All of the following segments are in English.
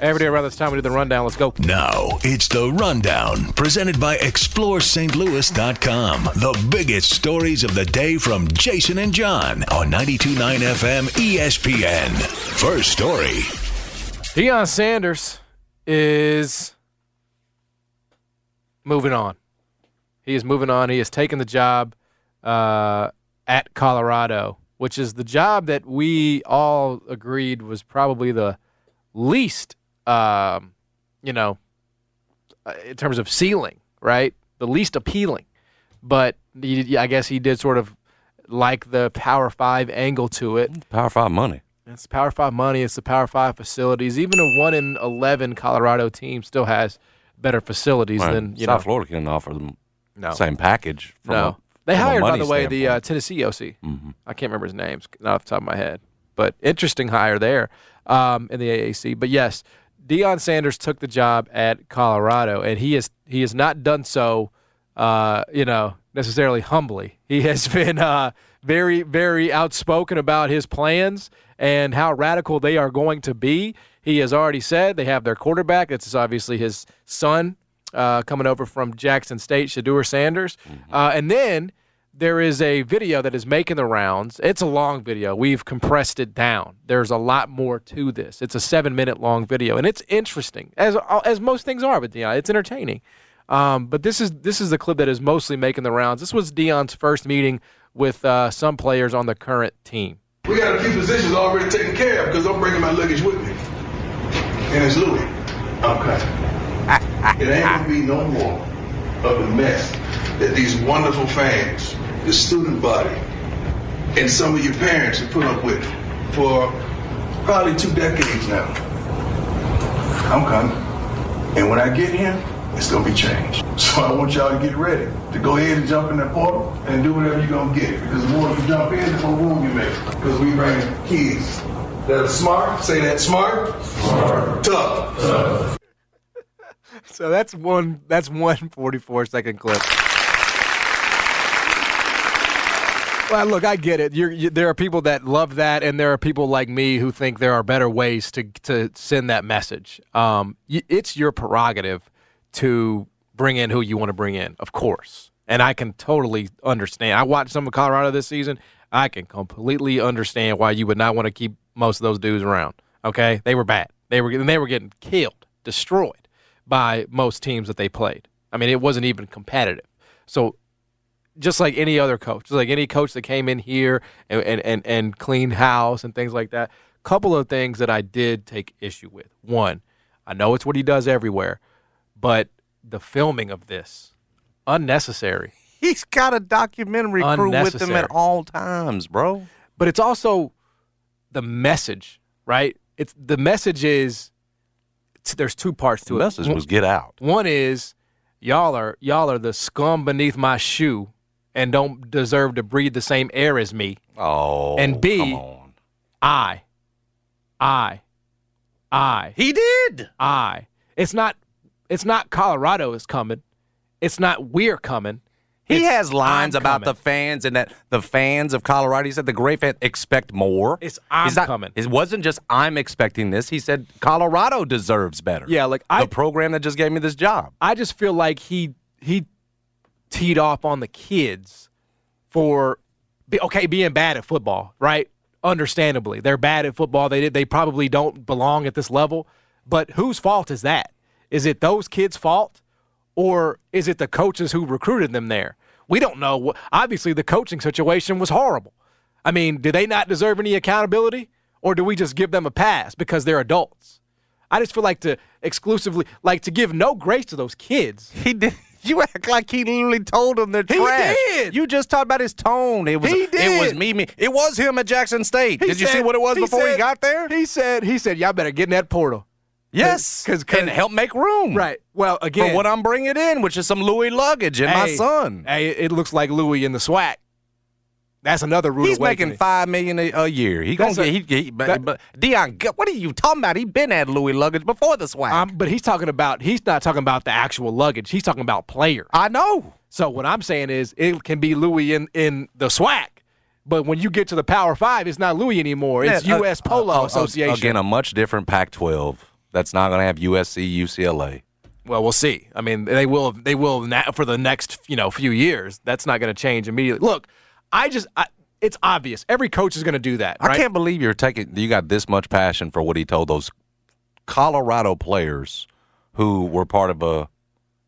Every day around this time, we do the rundown. Let's go. Now it's the rundown presented by ExploreSt.Louis.com. The biggest stories of the day from Jason and John on 92.9 FM ESPN. First story. Deion Sanders is moving on. He is moving on. He has taken the job uh, at Colorado, which is the job that we all agreed was probably the least, um, you know, uh, in terms of ceiling, right? The least appealing. But he, I guess he did sort of like the Power Five angle to it. Power Five money. It's Power Five money. It's the Power Five facilities. Even a one in eleven Colorado team still has better facilities Right. than you South know. Florida can offer them No. same package. From no, a- they hired by the way the uh. Tennessee OC. Mhm. I can't remember his name, it's not off the top of my head, but interesting hire there um, in the AAC. But yes, Deion Sanders took the job at Colorado, and he has he has not done so, uh, you know, necessarily humbly. He has been uh, very very outspoken about his plans and how radical they are going to be. He has already said they have their quarterback. It's obviously his son uh, coming over from Jackson State, Shedeur Sanders, uh, and then there is a video that is making the rounds. It's a long video. We've compressed it down. There's a lot more to this. It's a seven minute long video, and it's interesting as as most things are. with Deion, it's entertaining. Um, but this is this is the clip that is mostly making the rounds. This was Deion's first meeting with uh, some players on the current team. We got a few positions already taken care of because I'm bringing my luggage with me. And it's Louis. Okay. it ain't gonna be no more of the mess that these wonderful fans, the student body, and some of your parents have put up with for probably two decades now. I'm coming. And when I get here, it's gonna be changed. So I want y'all to get ready to go ahead and jump in that portal and do whatever you're gonna get. Because the more you jump in, the more room you make. Because we bring kids that are smart, say that smart, smart. tough. So that's one. That's one 44 second clip. Well, look, I get it. You, there are people that love that, and there are people like me who think there are better ways to to send that message. Um, it's your prerogative to bring in who you want to bring in, of course, and I can totally understand. I watched some of Colorado this season. I can completely understand why you would not want to keep most of those dudes around. Okay, they were bad. They were and they were getting killed, destroyed by most teams that they played. I mean, it wasn't even competitive. So just like any other coach, just like any coach that came in here and, and, and, and cleaned house and things like that. Couple of things that I did take issue with. One, I know it's what he does everywhere, but the filming of this unnecessary. He's got a documentary crew with him at all times, bro. But it's also the message, right? It's the message is there's two parts to The it. message was get out. One is y'all are y'all are the scum beneath my shoe and don't deserve to breathe the same air as me. Oh, And B, come on. I, I I. He did. I. It's not. It's not Colorado is coming. It's not we're coming. He It's has lines I'm about coming. the fans and that the fans of Colorado. He said the great fans expect more. It's I'm He's not- coming. It wasn't just I'm expecting this. He said Colorado deserves better. Yeah, like the I. program that just gave me this job. I just feel like he he teed off on the kids for okay being bad at football, right? Understandably, they're bad at football. They they probably don't belong at this level. But whose fault is that? Is it those kids' fault, or is it the coaches who recruited them there? We don't know. Obviously, the coaching situation was horrible. I mean, do they not deserve any accountability, or do we just give them a pass because they're adults? I just feel like to exclusively, like to give no grace to those kids. He did. You act like he literally told them they're He trash. did. You just talked about his tone. It was. He did. It was me. Me. It was him at Jackson State. did you see what it was before he got there? He said, he said, y'all better get in that portal. Yes, 'cause- and help make room. Right. Well, again, For what I'm bringing in, which is some Louis luggage and my son. Hey, it looks like Louis in the SWAC. That's another rude He's awakening. making five million a, a year. He gonna a- get. He, he, but, that- but Deion, what are you talking about? He been at Louis luggage before the SWAC. Um, but he's talking about he's not talking about the actual luggage. He's talking about player. I know. So what I'm saying is it can be Louis in in the SWAC. but when you get to the Power Five, it's not Louis anymore. It's Yeah, uh, U.S. Polo uh, uh, Association. Again, a much different Pac-12. That's not going to have USC, UCLA. Well, we'll see. I mean, they will. They will na- for the next you know few years. That's not going to change immediately. Look, I just I, it's obvious. Every coach is going to do that. I right? can't believe you're taking. You got this much passion for what he told those Colorado players who were part of a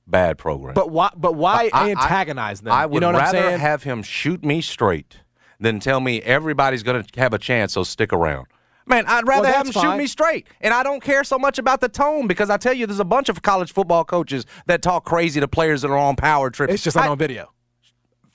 bad program. But why? But why I- I- antagonize them? I would you know rather have him shoot me straight than tell me everybody's going to have a chance, so stick around. Man, I'd rather Well, have him shoot me straight. And I don't care so much about the tone because I tell you, there's a bunch of college football coaches that talk crazy to players that are on power trips. it's just not I- on video.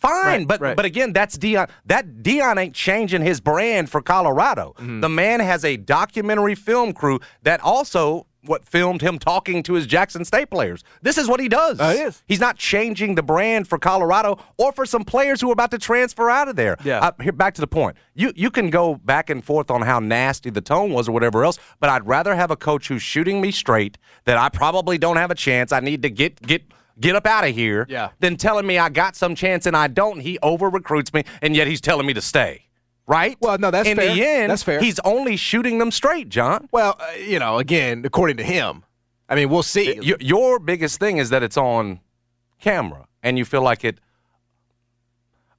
Fine, Right, but right. but again, that's Deion. That Deion ain't changing his brand for Colorado. Mm-hmm. The man has a documentary film crew that also what filmed him talking to his Jackson State players. This is what he does. Uh, is. He's not changing the brand for Colorado or for some players who are about to transfer out of there. Yeah. Uh, here, back to the point. You you can go back and forth on how nasty the tone was or whatever else, but I'd rather have a coach who's shooting me straight that I probably don't have a chance. I need to get get. Get up out of here. Yeah. Than telling me I got some chance and I don't. He over recruits me, and yet he's telling me to stay. Right? Well, no, that's In fair. the end, That's fair. He's only shooting them straight, John. Well, uh, you know, again, according to him. I mean, we'll see. Y- your biggest thing is that it's on camera, and you feel like it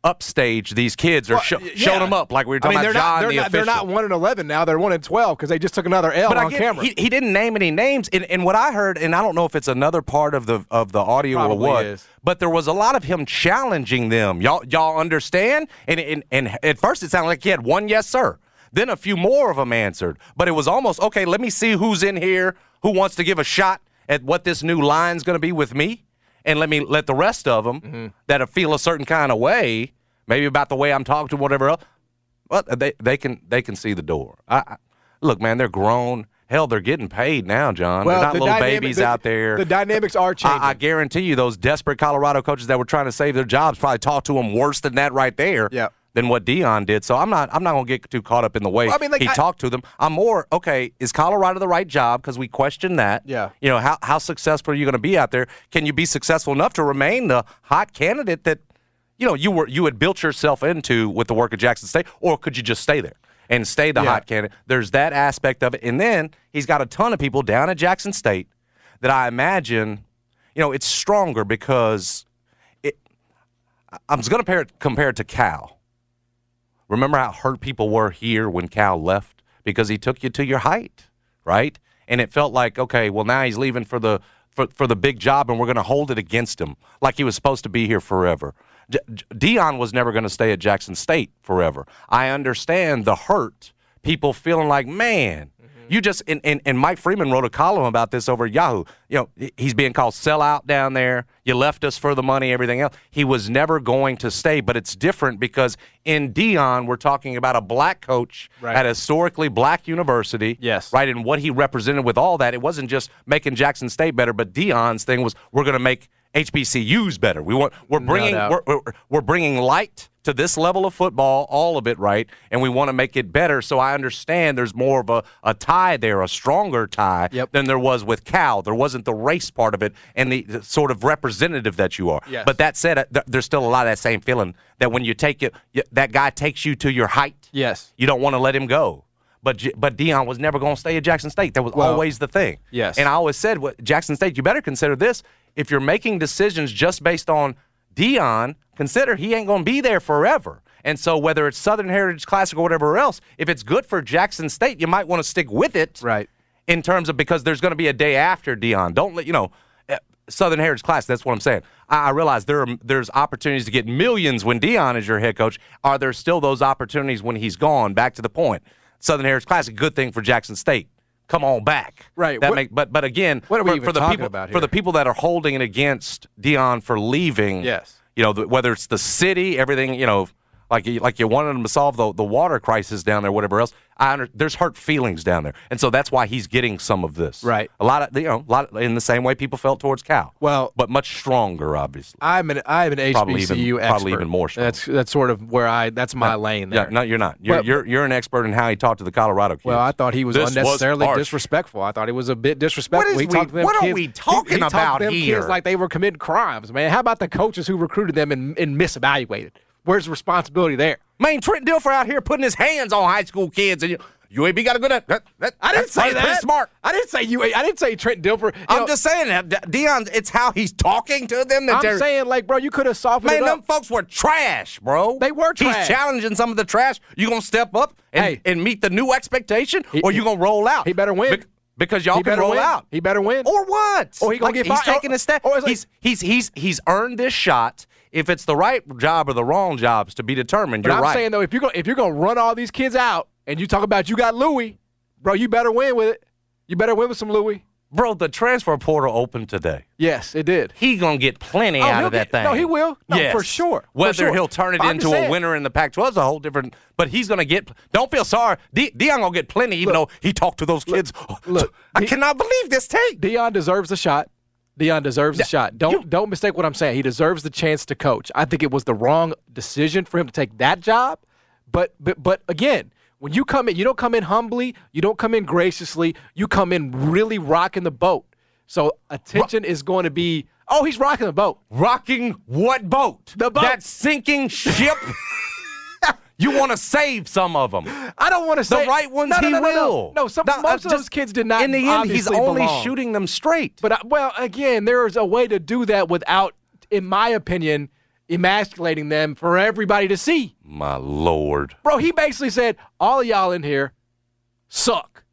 upstage these kids or Well, show, yeah. show them up like we were I talking mean, they're about John not, they're the not, they're not one and eleven now. They're one and twelve because they just took another L but on get, camera. He, he didn't name any names, and, and what I heard, and I don't know if it's another part of the of the audio Probably or what, is. but there was a lot of him challenging them. Y'all y'all understand? And, and and at first it sounded like he had one yes sir. Then a few more of them answered, but it was almost okay. Let me see who's in here who wants to give a shot at what this new line's going to be with me, and let me let the rest of them Mm-hmm. that feel a certain kind of way, maybe about the way I'm talking to whatever else. Well, they they can they can see the door. I, I, look, man, they're grown. Hell, they're getting paid now, John. well, they're not the little dynamic- babies the- out there. The dynamics are changing. I, I guarantee you, those desperate Colorado coaches that were trying to save their jobs probably talked to them worse than that right there. Yep. Than what Deion did. So I'm not. I'm not gonna get too caught up in the way Well, I mean, like, he talked to them. I'm more okay. Is Colorado the right job? Because we question that. Yeah. You know how how successful are you going to be out there? Can you be successful enough to remain the hot candidate that you know you were you had built yourself into with the work at Jackson State, or could you just stay there and stay the Yeah. hot candidate? There's that aspect of it, and then he's got a ton of people down at Jackson State that I imagine, you know, it's stronger because it. I'm going to compare it, compare it to Cal. Remember how hurt people were here when Cal left because he took you to your height, right? And it felt like, okay, well now he's leaving for the for, for the big job, and we're going to hold it against him like he was supposed to be here forever. J- Deion was never going to stay at Jackson State forever. I understand the hurt, people feeling like, man, mm-hmm. you just and, and, and Mike Freeman wrote a column about this over Yahoo. You know, he's being called sellout down there. You left us for the money, everything else. He was never going to stay, but it's different because in Deion, we're talking about a black coach Right. at a historically black university. Yes. Right, and what he represented with all that, it wasn't just making Jackson State better, but Deion's thing was we're going to make HBCUs better. We want we're bringing doubt. we're, we're, we're bringing light to this level of football, all of it, right? And we want to make it better. So I understand there's more of a, a tie there, a stronger tie Yep. than there was with Cal. There wasn't the race part of it and the, the sort of representative that you are. Yes. But that said, uh, th- there's still a lot of that same feeling that when you take it, y- that guy takes you to your height. Yes. You don't want to let him go. But but Deion was never going to stay at Jackson State. That was Well, always the thing. yes. And I always said, what Jackson State, you better consider this. If you're making decisions just based on Deion, consider he ain't going to be there forever. And so whether it's Southern Heritage Classic or whatever else, if it's good for Jackson State, you might want to stick with it. Right. In terms of because there's going to be a day after Deion. Don't let you know. eh, Southern Heritage Classic. That's what I'm saying. I, I realize there are, there's opportunities to get millions when Deion is your head coach. Are there still those opportunities when he's gone? Back to the point. Southern Heritage Classic, good thing for Jackson State. Come on back. Right. That What- make, but but again, What are we for, even for the talking people about for the people that are holding it against Deion for leaving. Yes. You know, the, whether it's the city, everything. You know, like you, like you wanted them to solve the, the water crisis down there, whatever else. I under, there's hurt feelings down there, and so that's why he's getting some of this. Right. A lot of you know, a lot in the same way people felt towards Cal. Well- but much stronger, obviously. I'm an I'm an HBCU Probably even- expert. probably even more so. That's that's sort of where I that's my lane there. Yeah, no, you're not. You're, you're you're an expert in how he talked to the Colorado kids. Well, I thought he was This was unnecessarily harsh. disrespectful. I thought he was a bit disrespectful. What is he we- them what are kids, we he- talking he, talked about them here? Kids like they were committing crimes, man. How about the coaches who recruited them and, and misevaluated? Where's the responsibility there? Man, Trent Dilfer out here putting his hands on high school kids, and you, UAB got a good. Uh, that, that, I didn't say that. Pretty smart. I didn't say you. I didn't say Trent Dilfer. You I'm know, just saying that Deion. It's how he's talking to them. That I'm they're, saying like, bro, you could have softened man, them folks were trash, bro. They were trash. He's challenging some of the trash. You gonna step up and, Hey. and meet the new expectation, He- or you gonna roll out? he better win. Bec- because y'all He can roll win. out. He better win. Or what? Or he gonna Like, get he's taking a step. Or like- he's he's he's he's earned this shot. If it's the right job or the wrong jobs to be determined, But you're I'm right. saying though, if you're gonna if you're gonna run all these kids out and you talk about you got Louis, bro, you better win with it. You better win with some Louis. Bro, the transfer portal opened today. Yes, it did. He gonna get plenty Oh, out of that get- thing. no, he will. No, yes. for sure. For Whether sure. he'll turn it into a winner in the Pac-12 is a whole different. But he's gonna get. Don't feel sorry. De- Deion gonna get plenty, even though he talked to those kids. look, I he- cannot believe this tape. Deion deserves a shot. Deion deserves a shot. Don't don't mistake what I'm saying. He deserves the chance to coach. I think it was the wrong decision for him to take that job. But but but again, when you come in, you don't come in humbly, you don't come in graciously, you come in really rocking the boat. So attention is going to be, oh, he's rocking the boat. Rocking what boat? The boat. That sinking ship. you want to save some of them. I don't want to save The right ones no, no, he no, will. No, some, most uh, of those just- kids did not. In the end, he's only belong. shooting them straight. But I, well, again, there is a way to do that without, in my opinion, emasculating them for everybody to see. My lord. Bro, he basically said, all of y'all in here suck.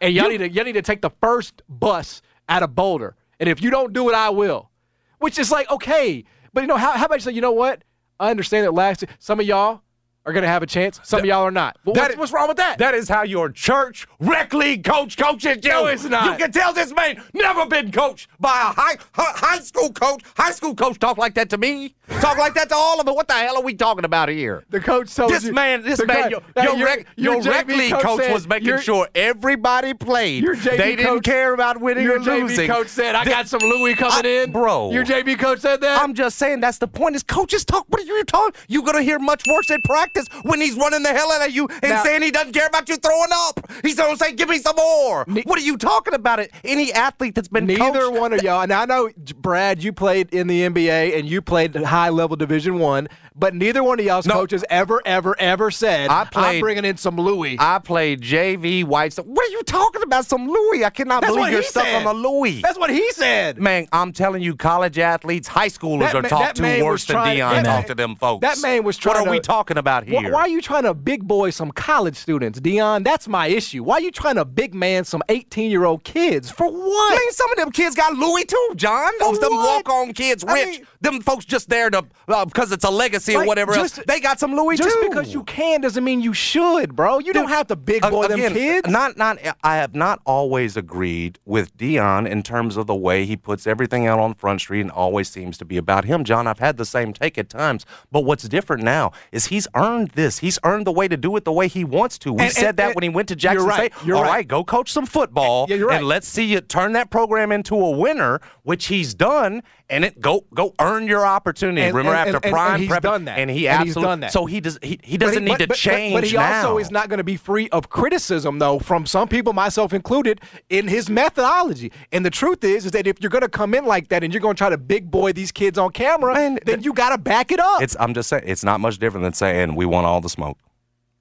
And y'all need to y'all need to take the first bus out of Boulder. And if you don't do it, I will. Which is like, okay. But you know, how, how about you say, you know what? I understand that last some of y'all are gonna have a chance, some of y'all are not. Well, what's, is- what's wrong with that? That is how your church rec league coach coaches you. No, it's not. You can tell this man never been coached by a high high school coach. High school coach talk like that to me. Talk like that to all of them. What the hell are we talking about here? the coach told This you. man, this man, your, Hey, your, rec, your, rec league coach, said- was making sure everybody played. Your JV they didn't coach- care about winning Your or JV losing. coach said, "I Th- got some Louis coming I- in." bro. Your JV coach said that. I'm just saying that's the point. Is coaches talk? What are you talking? You're gonna hear much worse at practice when he's running the hell out of you and Now- saying he doesn't care about you throwing up. He's gonna say, "Give me some more." Ne- what are you talking about? It any athlete that's been Neither coached- one of y'all, and I know Brad, you played in the NBA and you played high level Division One, but neither one of y'all's No. coaches ever, ever, ever said, I "I'm bringing in some Louis." I played JV white. stuff. What are you talking about? Some Louis? I cannot That's believe you're stuck on a Louis. That's what he said. Man, I'm telling you, college athletes, high schoolers That are talked to worse than trying- Deion that talked to them folks. That man was trying. What are to, we talking about Wh- here? Why are you trying to big boy some college students, Deion? That's my issue. Why are you trying to big man some 18 year old kids? For what? Man, some of them kids got Louis too, John. Those them walk-on kids, I rich. mean- them folks just there to uh, because it's a legacy or whatever just- else. They got some Louis Just too. because you can doesn't mean you should, bro. You don't have to big boy Uh, them kids. Not, not. I have not always agreed with Deion in terms of the way he puts everything out on Front Street and always seems to be about him. John, I've had the same take at times, but what's different now is he's earned this. He's earned the way to do it the way he wants to. We And- said and- that and- when he went to Jackson right. State. All right. right, go coach some football, Yeah, right. and let's see you turn that program into a winner, which he's done. And it go go earn your opportunity. And- Remember and- after and- and prime he's prep, done that. and he And he's absolutely done that. So he does he, he doesn't need but- to but- change But, he now. also is not going to be free of criticism, though, from some people, myself included, in his methodology. And the truth is, is that if you're going to come in like that and you're going to try to big boy these kids on camera, Man, then you got to back it up. It's I'm just saying it's not much different than saying we want all the smoke.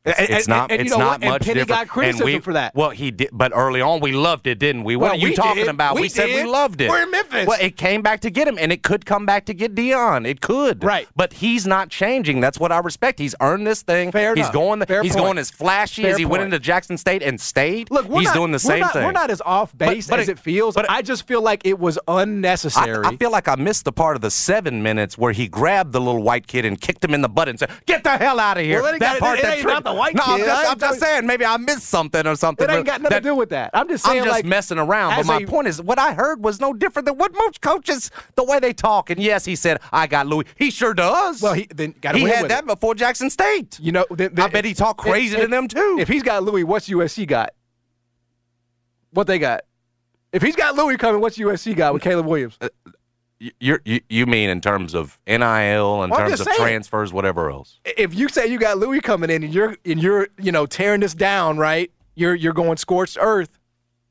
It's, And- it's not. and you it's not? Much Penny different. got And criticism we- for that. Well, he did, but early on we loved it, didn't we? What Well, are you we talking did. about? We said we loved it. We're in Memphis. Well, it came back to get him, and it could come back to get Deion. It could. Right. But he's not changing. That's what I respect. He's earned this thing. Fair he's enough. going. Fair he's point. going as flashy Fair as he went into Jackson State and stayed. Look, we're he's not, doing the we're same not, thing. We're not as off base but as it- it feels. but I just feel like it was unnecessary. I, I feel like I missed the part of the seven minutes where he grabbed the little white kid and kicked him in the butt and said, "Get the hell out of here." Well, that part that white no, I'm just, I'm just saying maybe I missed something or something. It ain't got nothing that- to do with that. I'm just saying, I'm just like, messing around. But my a- point is, what I heard was no different than what most coaches, the way they talk. And yes, he said, "I got Louis." He sure does. Well, he then got he had that it. before Jackson State. You know, then, then, I bet he talked crazy to them, too. If he's got Louis, what's USC got? What they got? If he's got Louis coming, what's USC got with Caleb Williams? Uh, You- You're, you you mean in terms of NIL, in I'm terms of saying. transfers, whatever else? if you say you got Louis coming in and you're and you're you know tearing this down, right? You're you're going scorched earth.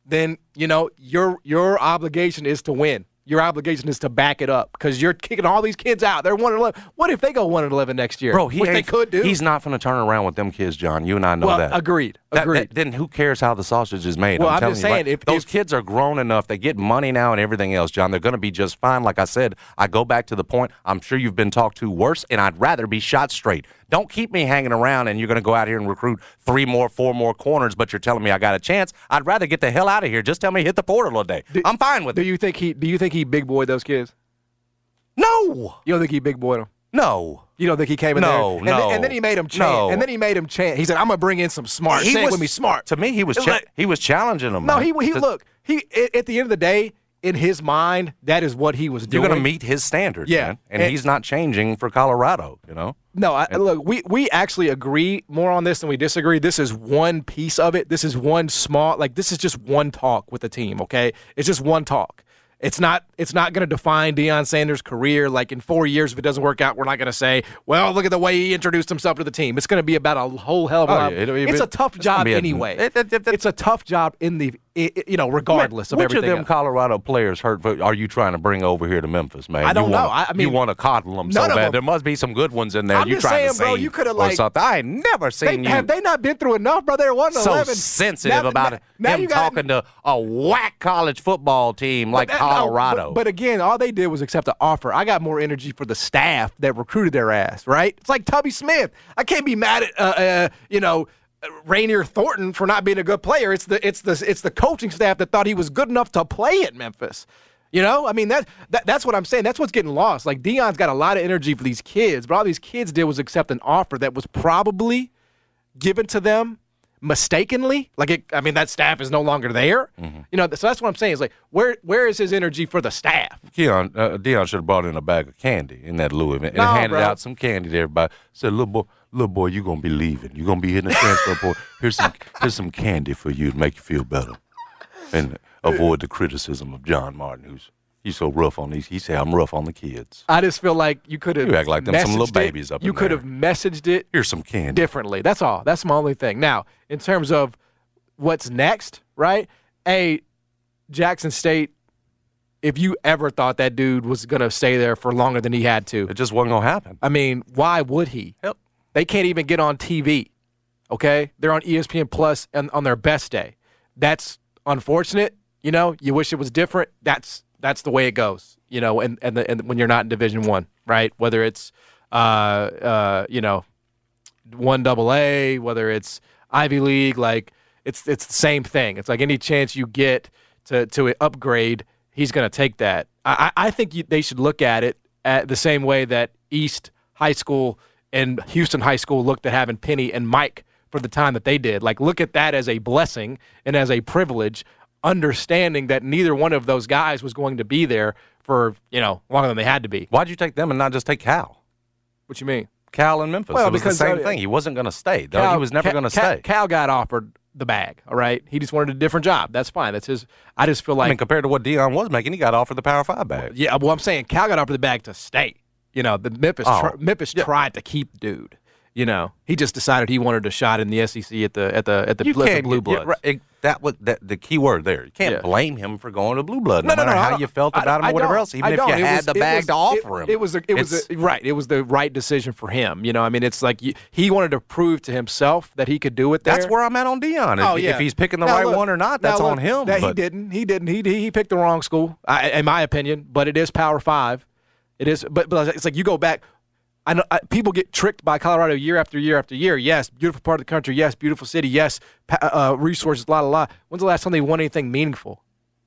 Then you know your your obligation is to win. Your obligation is to back it up because you're kicking all these kids out. They're one and eleven. What if they go one and eleven next year? Bro, he they could do. He's not going to turn around with them kids, John. You and I know well, that. agreed. That- Agreed. that- then who cares how the sausage is made? Well, I'm, I'm telling just you, saying, like, if- those if- kids are grown enough, they get money now and everything else, John. They're going to be just fine. Like I said, I go back to the point. I'm sure you've been talked to worse, and I'd rather be shot straight. Don't keep me hanging around, and you're going to go out here and recruit three more, four more corners, but you're telling me I got a chance. I'd rather get the hell out of here. Just tell me hit the portal today. Do- I'm fine with do it. Do you think he? Do you think he big boyed those kids? No, You don't think he big boyed them? no. You don't think he came in No, there? And no, Then, and then he made him chant. no. And then he made him chant. He said, "I'm gonna bring in some smart. He it with me, smart." To me, he was cha- like- he was challenging them. No, man. he he To- look. He at the end of the day, in his mind, that is what he was doing. You're going to meet his standards, Yeah. man. And, And- he's not changing for Colorado, you know? No, I, look, we we actually agree more on this than we disagree. This is one piece of it. This is one small, like this is just one talk with the team. Okay, it's just one talk. It's not. It's not going to define Deion Sanders' career. Like in four years, if it doesn't work out, we're not going to say, "Well, look at the way he introduced himself to the team." It's going to be about a whole hell of a Oh, lot. yeah, be- it's a tough job a- anyway. it- it- it- it's a tough job in the, i i- you know, regardless of Which everything. of them else. Colorado players hurt? Are you trying to bring over here to Memphis, man? I don't you know. Wanna, I- mean, you want to coddle them so bad. them- There must be some good ones in there. I'm you just trying to saying, bro, you coulda, or like- something. I ain't never They, seen you have they not been through enough, bro? They're one so eleven. sensitive Now- about now- it. now him you got- talking to a whack college football team like that- no, Colorado. but, but again, all they did was accept the offer. I got more energy for the staff that recruited their ass, right? It's like Tubby Smith. I can't be mad at uh, uh, you know Rainier Thornton for not being a good player. It's the it's the it's the coaching staff that thought he was good enough to play at Memphis. You know, I mean that, that that's what I'm saying. That's what's getting lost. Like Deion's got a lot of energy for these kids, but all these kids did was accept an offer that was probably given to them mistakenly. Like it, I mean, that staff is no longer there. Mm-hmm. You know, so that's what I'm saying. Is like, where where is his energy for the staff? Keon, uh, Deion should have brought in a bag of candy in that Louis event and No, handed bro. out some candy to everybody. Said, "Little boy, little boy, you're gonna be leaving. You're gonna be hitting the transfer portal. Here's some, here's some candy for you to make you feel better, and avoid the criticism of John Martin, who's he's so rough on these. He said, I'm rough on the kids. I just feel like you could have. You act like them some little messaged it- babies up here. You could have messaged it Here's some candy. differently. That's all. That's my only thing. Now, in terms of what's next, right? A Jackson State. If you ever thought that dude was gonna stay there for longer than he had to, It just wasn't gonna happen. I mean, why would he? Yep. They can't even get on TV. Okay, they're on ESPN Plus and on their best day. That's unfortunate. You know, you wish it was different. That's that's the way it goes. You know, and and, the, and when you're not in Division One, right? Whether it's uh uh you know one double A, whether it's Ivy League, like it's it's the same thing. It's like any chance you get to to upgrade, he's going to take that. I I I think you, they should look at it at the same way that East High School and Houston High School looked at having Penny and Mike for the time that they did. Like look at that as a blessing and as a privilege, understanding that neither one of those guys was going to be there for you know longer than they had to be. Why'd you take them and not just take Cal? What you mean? Cal in Memphis. Well, it was because, the same uh, thing. He wasn't going to stay. though. he was never Cal- going to stay. Cal got offered the bag. All right, he just wanted a different job. That's fine. That's his. I just feel like I mean, compared to what Deion was making, he got offered the Power Five bag. yeah. Well, I'm saying Cal got offered the bag to stay. You know, the Memphis Oh, tr- Memphis tried to keep dude. You know, he just decided he wanted a shot in the SEC at the at the at the, at the Blue yeah, Bloods. right, that was that, the key word there. You can't Yeah. blame him for going to Blue Blood, no, No, no, matter no, I how you felt I- about him or whatever else. Even I if you It had was- the bag was- to offer it, him, it was a, it was a, right. It was the right decision for him. You know, I mean, it's like you, he wanted to prove to himself that he could do it. There. That's where I'm at on Deion. If, Oh, yeah. if he's picking the Now, right look- one or not, that's look, on him. That he didn't. He didn't. He he picked the wrong school, I, in my opinion. But it is Power Five. It is. But, but it's like you go back. I know I, people get tricked by Colorado year after year after year. Yes, beautiful part of the country. Yes, beautiful city. Yes, uh, resources. La la la. When's the last time they won anything meaningful?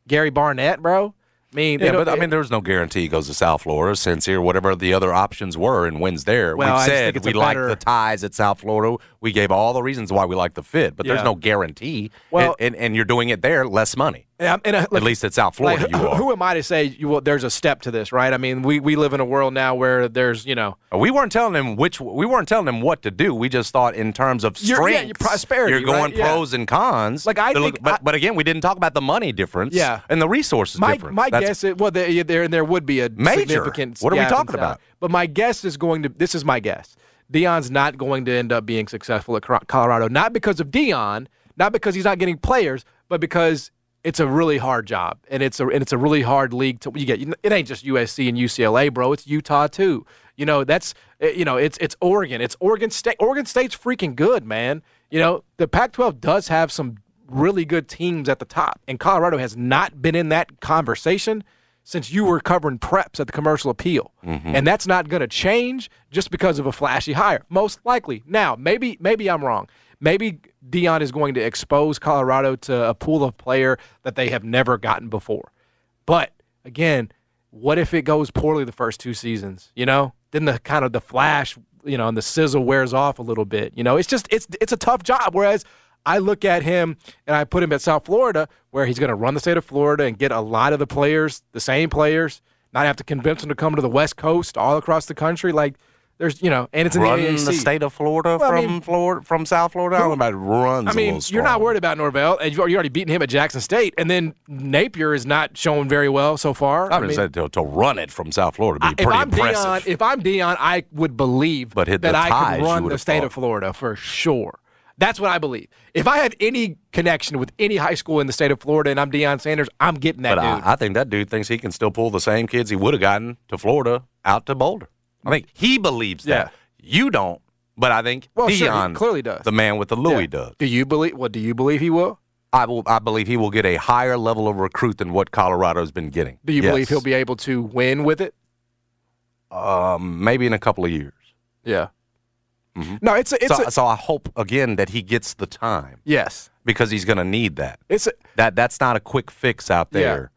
Gary Barnett, bro. I mean, Yeah, but I mean, there's no guarantee he goes to South Florida, Sincere, whatever the other options were, and wins there. Well, We've said we like better- the ties at South Florida. We gave all the reasons why we like the fit, but Yeah. there's no guarantee. Well- and, and, and you're doing it there, less money. Yeah, and, uh, like- At least at South Florida, like, you who, are. who am I to say you, well, there's a step to this, right? I mean, we, we live in a world now where there's, you know, We weren't telling him which. We weren't telling him what to do. We just thought in terms of strength, yeah, your prosperity, You're going right? Yeah. pros and cons. Like, I think but I- but again, we didn't talk about the money difference. Yeah. and the resources my difference. my That's- guess is well, there there there would be a Major. significant. What are we talking about? But my guess is going to. This is my guess. Deion's not going to end up being successful at Colorado, not because of Deion, not because he's not getting players, but because it's a really hard job and it's a and it's a really hard league to you get. It ain't just USC and UCLA, bro. It's Utah too. You know that's eh, you know it's it's Oregon. It's Oregon State. Oregon State's freaking good, man. You know the Pac-12 does have some really good teams at the top, and Colorado has not been in that conversation since you were covering preps at the commercial appeal. And that's not going to change just because of a flashy hire, most likely. Now, maybe maybe I'm wrong. Maybe Deion is going to expose Colorado to a pool of player that they have never gotten before. But again, what if it goes poorly the first two seasons? You know, then the kind of the flash, you know, and the sizzle wears off a little bit. You know, it's just it's it's a tough job. Whereas I look at him and I put him at South Florida, where he's going to run the state of Florida and get a lot of the players, the same players, not have to convince them to come to the West Coast, all across the country. Like there's, you know, and it's in run the the, state of Florida Well, I from mean- Florida from South Florida. I don't know about runs. I mean, you're not worried about Norvell, and you've already beaten him at Jackson State, and then Napier is not showing very well so far. I mean, to, to run it from South Florida would be if pretty I'm impressive. Deion, if I'm Deion, I would believe But hit that I ties, can run the state thought. of Florida for sure. That's what I believe. If I have any connection with any high school in the state of Florida and I'm Deion Sanders, I'm getting that but dude. I, I think that dude thinks he can still pull the same kids he would have gotten to Florida out to Boulder. I think he believes that. Yeah. You don't, but I think Well, sure, he Deion clearly does. The man with the Louis Yeah. does. Do you believe? What do you believe he will? I will. I believe he will get a higher level of recruit than what Colorado's been getting. Do you Yes. believe he'll be able to win with it? Um, maybe in a couple of years. Yeah. No, it's a, it's so, a, so I hope again that he gets the time yes. because he's going to need that. It's a, That that's not a quick fix out Yeah. there.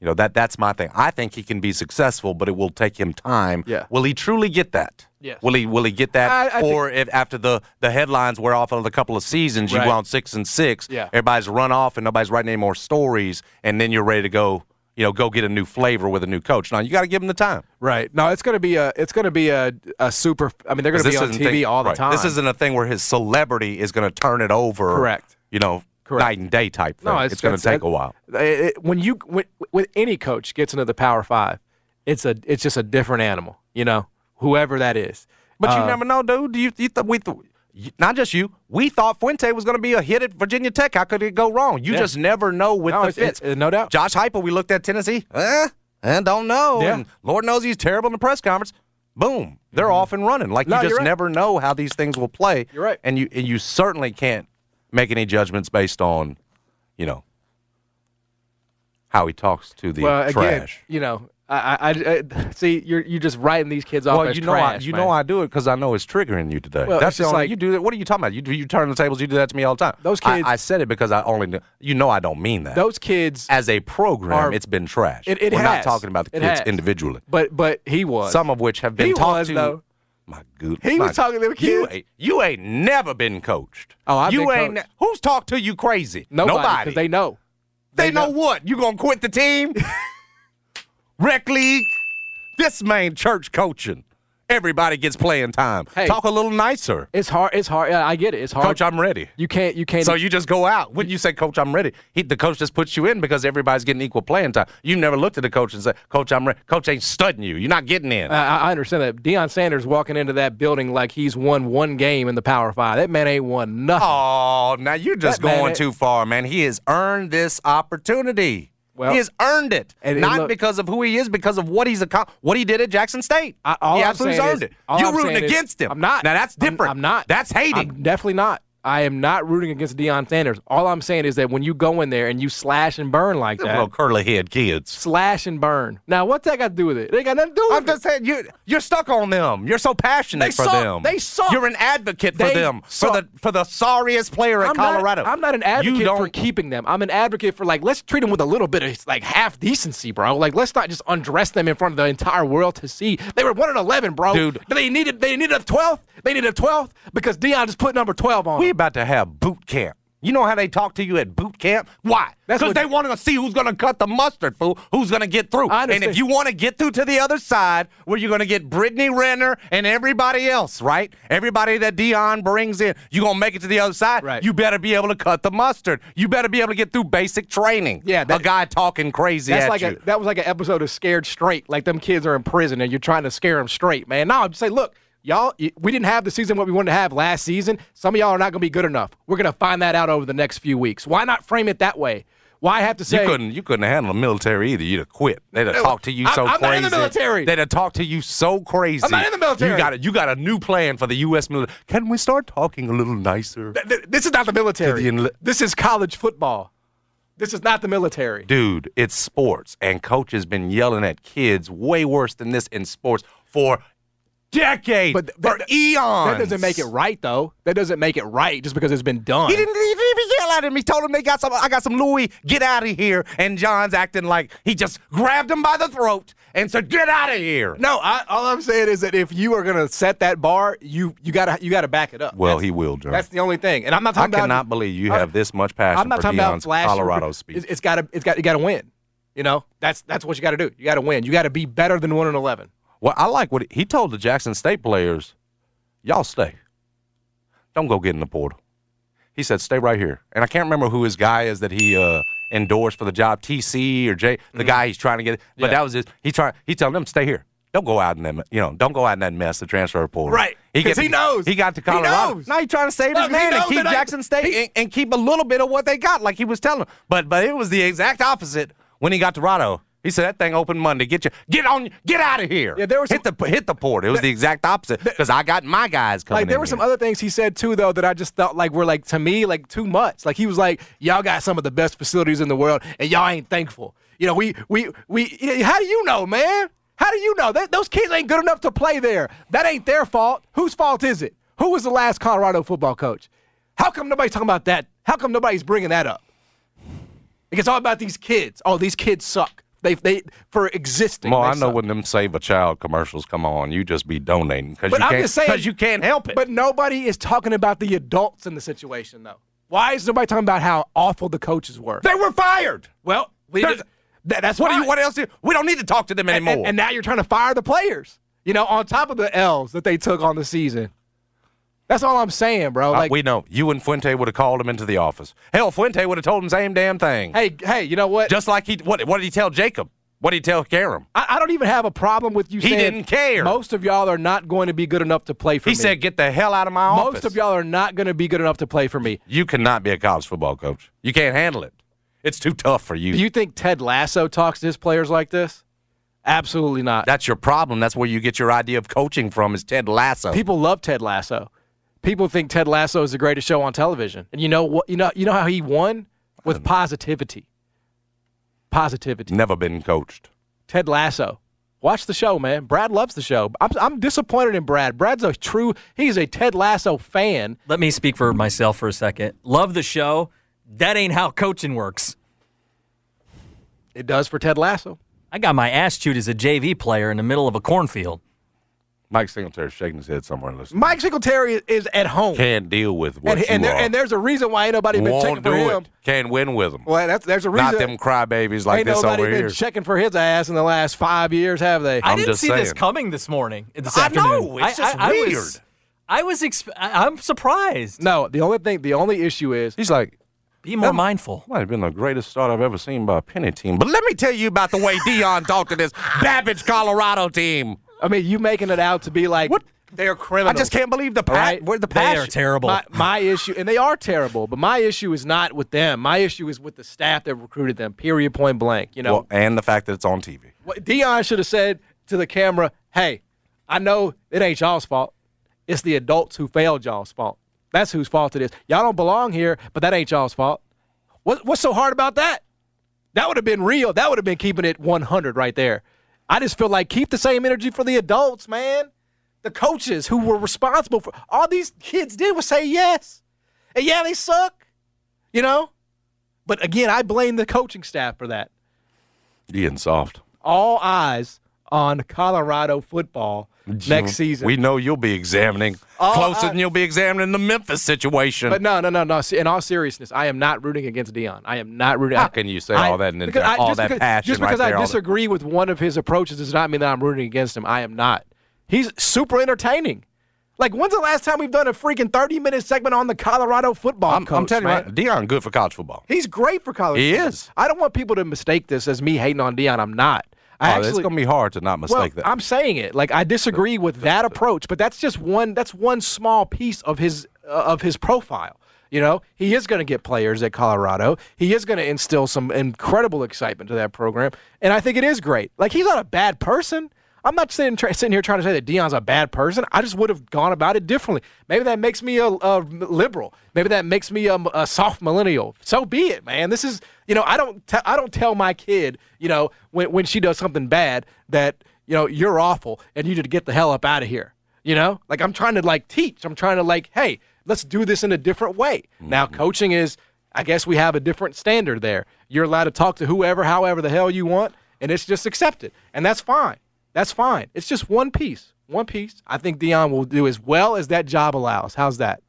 You know that that's my thing. I think he can be successful, but it will take him time. Yeah. Will he truly get that? Yes. Will he will he get that? I- I think- or if after the the headlines wear off of a couple of seasons, you Right. go on six and six. Yeah. Everybody's run off and nobody's writing any more stories, and then you're ready to go. You know, go get a new flavor with a new coach. Now you got to give him the time. right. No, it's gonna be a it's gonna be a, a super. I mean, they're gonna be on TV thing- all the right. time. This isn't a thing where his celebrity is going to turn it over. Correct. You know, Correct. night and day type thing. No, it's, going to take a while. It- it- when you when, when any coach gets into the Power Five, it's a it's just a different animal. You know, whoever that is. But you Uh, never know, dude. You, you th- we th- not just you. We thought Fuente was going to be a hit at Virginia Tech. How could it go wrong? You Yeah. just never know with No, the fits. it's- no doubt. Josh Heupel, we looked at Tennessee. Eh, and don't know. Yeah. And Lord knows he's terrible in the press conference. Boom, they're off and running. Like Mm-hmm. No, you just right. never know how these things will play. You're right. And you and you certainly can't make any judgments based on, you know, how he talks to the well, again, you know, I, I, I see you're you just writing these kids off Well, you know, I, you man. know, I do it because I know it's triggering you today. Well, That's the just only like- you do that. What are you talking about? You do you turn the tables? You do that to me all the time. Those kids- I, said it because I only you know I don't mean that. those kids. As a program, are- it's been trash. It- it We're not talking about the kids individually. but but he was Some of which have been He talked was, to. though. My good. He my- was talking to You kids. ain't, you ain't never been coached. Oh, I've you been ain't. coached. who's talked to you crazy? nobody because they know. They, They know. know. what? You gonna quit the team? Rec league. This man church coaching everybody gets playing time. Hey. Talk a little nicer. It's hard. It's hard. Yeah, I get it. It's hard. Coach, I'm ready. you can't. You can't. So you just go out. When you say, Coach, I'm ready, he, the coach just puts you in because everybody's getting equal playing time. You never looked at the coach and said, Coach, I'm ready. Coach ain't studying you. You're not getting in. I, I understand that. Deion Sanders walking into that building like he's won one game in the Power Five. That man ain't won nothing. Oh, now you're just That going too far, man. He has earned this opportunity. Well- he has earned it, And- and not look- because of who he is, because of what he's what he did at Jackson State. I, all he I'm absolutely earned is- it. You're I'm rooting saying is- against him. I'm not. Now that's I'm- different. I'm, not. That's hating. I'm definitely not. I am not rooting against Deion Sanders. All I'm saying is that when you go in there and you slash and burn like that, Little curly head kids. slash and burn. Now, what's that got to do with it? They got nothing to do with it. I'm just saying you you're stuck on them. You're so passionate They for suck. them. They suck. You're an advocate for They them. For the for the sorriest player at I'm Colorado. Not, I'm not an advocate for keeping them. I'm an advocate for like let's treat them with a little bit of like half decency, bro. Like let's not just undress them in front of the entire world to see. They were one and eleven, bro. Dude. they needed they needed a twelfth. They needed a twelfth because Deion just put number twelve on. We. About to have boot camp. You know how they talk to you at boot camp? Why? That's Because they want to see who's going to cut the mustard, fool. Who's going to get through? I And if you want to get through to the other side, where you're going to get Brittany Renner and everybody else, right? Everybody that Deion brings in, you're going to make it to the other side. Right. You better be able to cut the mustard. You better be able to get through basic training. Yeah, that- a guy talking crazy That's at like you. a that was like an episode of Scared Straight. Like them kids are in prison and you're trying to scare them straight, man. No, I'm just saying, look, y'all, we didn't have the season what we wanted to have last season. Some of y'all are not going to be good enough. We're going to find that out over the next few weeks. Why not frame it that way? Why have to say you couldn't you couldn't handle the military either. You'd have quit. They'd have talked to you I'm- so I'm crazy. not in the military. They'd have talked to you so crazy. I'm not in the military. You got a, you got a new plan for the U.S. military. Can we start talking a little nicer, Th- th- this is not the military. The inle- this is college football. This is not the military. dude? It's sports, and coach has been yelling at kids way worse than this in sports for decades, But th- for that- eons. That doesn't make it right, though. That doesn't make it right just because it's been done. He didn't even yell at him. He told him they got some. I got some Louis. Get out of here. And John's acting like he just grabbed him by the throat and said, "Get out of here." No, I, all I'm saying is that if you are gonna set that bar, you you gotta you gotta back it up. Well, That's- he will, John. That's the only thing. And I'm not I talking about. I cannot believe you I- have this much passion I'm not for talking about Deion's. Colorado speech. It's, it's gotta it's got you gotta win. You know that's that's what you got to do. You got to win. You got to be better than one and eleven. Well, I like what he, he told the Jackson State players, y'all stay. Don't go get in the portal. He said, stay right here. And I can't remember who his guy is that he uh, endorsed for the job, TC or J, the guy he's trying to get. But Yeah. that was his. He trying. He telling them, stay here. Don't go out in that. You know, don't go out in that mess. The transfer portal. Right. he to- knows. He got to He Colorado. knows. Now he's trying to save Look, his man and keep that I- Jackson State and, and keep a little bit of what they got, like he was telling them. But but it was the exact opposite when he got to Rado. He said that thing opened Monday. Get you, get on, get out of here. Yeah, there was hit the hit the port. It was the exact opposite because I got my guys coming. Like there were some other things he said too, though, that I just thought like were like to me like too much. Like he was like, "Y'all got some of the best facilities in the world, and y'all ain't thankful." You know, we we we. How do you know, man? How do you know that those kids ain't good enough to play there? That ain't their fault. Whose fault is it? Who was the last Colorado football coach? How come nobody's talking about that? How come nobody's bringing that up? Like, It's all about these kids. Oh, these kids suck. They they for existing. Well, I know suck. when them Save a Child commercials come on, you just be donating because you I'm can't because you can't help it. But nobody is talking about the adults in the situation, though. Why is nobody talking about how awful the coaches were? they were fired. well, we that, that's What do you? What else? Do, we don't need to talk to them and, anymore. and, and now you're trying to fire the players. You know, on top of the L's that they took on the season. That's all I'm saying, bro. Uh, we know you and Fuente would have called him into the office. Hell, Fuente would have told him the same damn thing. hey, hey, you know what? Just like he what? What did he tell Jacob? What did he tell Karam? I, I don't even have a problem with you He didn't care. Most of y'all are not going to be good enough to play for He me. He said, "Get the hell out of my office." most of y'all are not going to be good enough to play for me. You cannot be a college football coach. You can't handle it. It's too tough for you. Do you think Ted Lasso talks to his players like this? Absolutely not. That's your problem. That's where you get your idea of coaching from. Is Ted Lasso? People love Ted Lasso. People think Ted Lasso is the greatest show on television. And you know what? You know you know how he won with um, positivity. Positivity. never been coached. Ted Lasso. Watch the show, man. Brad loves the show. I'm, I'm disappointed in Brad. Brad's a true. He's a Ted Lasso fan. Let me speak for myself for a second. Love the show. That ain't how coaching works. It does for Ted Lasso. I got my ass chewed as a JV player in the middle of a cornfield. Mike Singletary's shaking his head somewhere. Listen, Mike Singletary is at home, can't deal with what and, and, you there, are. and there's a reason why ain't nobody been Won't checking do for him. it. Can't win with them. Well, that's there's a reason. Not them crybabies like ain't this nobody been checking for his ass in the last five years, have they? I I'm didn't just see this coming this morning. This I afternoon. know, it's I, just I, I weird. was, I was. Exp- I, I'm surprised. no, the only thing, the only issue is He's like, Be more Um, mindful. might have been the greatest start I've ever seen by a penny team. But let me tell you about the way Deion talked to this Babbage, Colorado team. I mean, you making it out to be like What? they're criminals. I just can't believe the pa- Right. where the They are terrible. My, my issue, and they are terrible, but my issue is not with them. My issue is with the staff that recruited them. Period. Point blank. You know, Well, and the fact that it's on TV. what Deion should have said to the camera, "Hey, I know it ain't y'all's fault. It's the adults who failed y'all's fault. That's whose fault it is. Y'all don't belong here, but that ain't y'all's fault. What, what's so hard about that? That would have been real. That would have been keeping it 100 right there. I just feel like keep the same energy for the adults, man. The coaches who were responsible for all these kids did was say yes. And yeah, they suck, you know? But again, I blame the coaching staff for that getting soft. all eyes on Colorado football next season. We know you'll be examining Oh, closer I- than you'll be examining the Memphis situation. but no, no, no, no. In all seriousness, I am not rooting against Deion. I am not rooting. How I- can you say I- all that and then I- all just that because, passion Just because right there, I disagree with one of his approaches does not mean that I'm rooting against him. I am not. He's super entertaining. Like, when's the last time we've done a freaking 30 minute segment on the Colorado football I'm, coach? I'm telling man? you, right, Deion good for college football. He's great for college. He football. is. I don't want people to mistake this as me hating on Deion. I'm not. I oh, actually, it's going to be hard to not mistake well, that. I'm saying it. Like I disagree with that approach, but that's just one. That's one small piece of his uh, of his profile. You know, he is going to get players at Colorado. He is going to instill some incredible excitement to that program, and I think it is great. Like he's not a bad person. I'm not sitting try, sitting here trying to say that Deion's a bad person. I just would have gone about it differently. Maybe that makes me a, a liberal. Maybe that makes me a, a soft millennial. So be it, man. This is you know I don't te- I don't tell my kid you know when when she does something bad that you know you're awful and you need to get the hell up out of here. You know, like I'm trying to like teach. I'm trying to like, hey, let's do this in a different way. Now, mm-hmm. coaching is, I guess we have a different standard there. You're allowed to talk to whoever, however the hell you want, and it's just accepted, and that's fine. That's fine. It's just one piece. One piece. I think Deion will do as well as that job allows. How's that?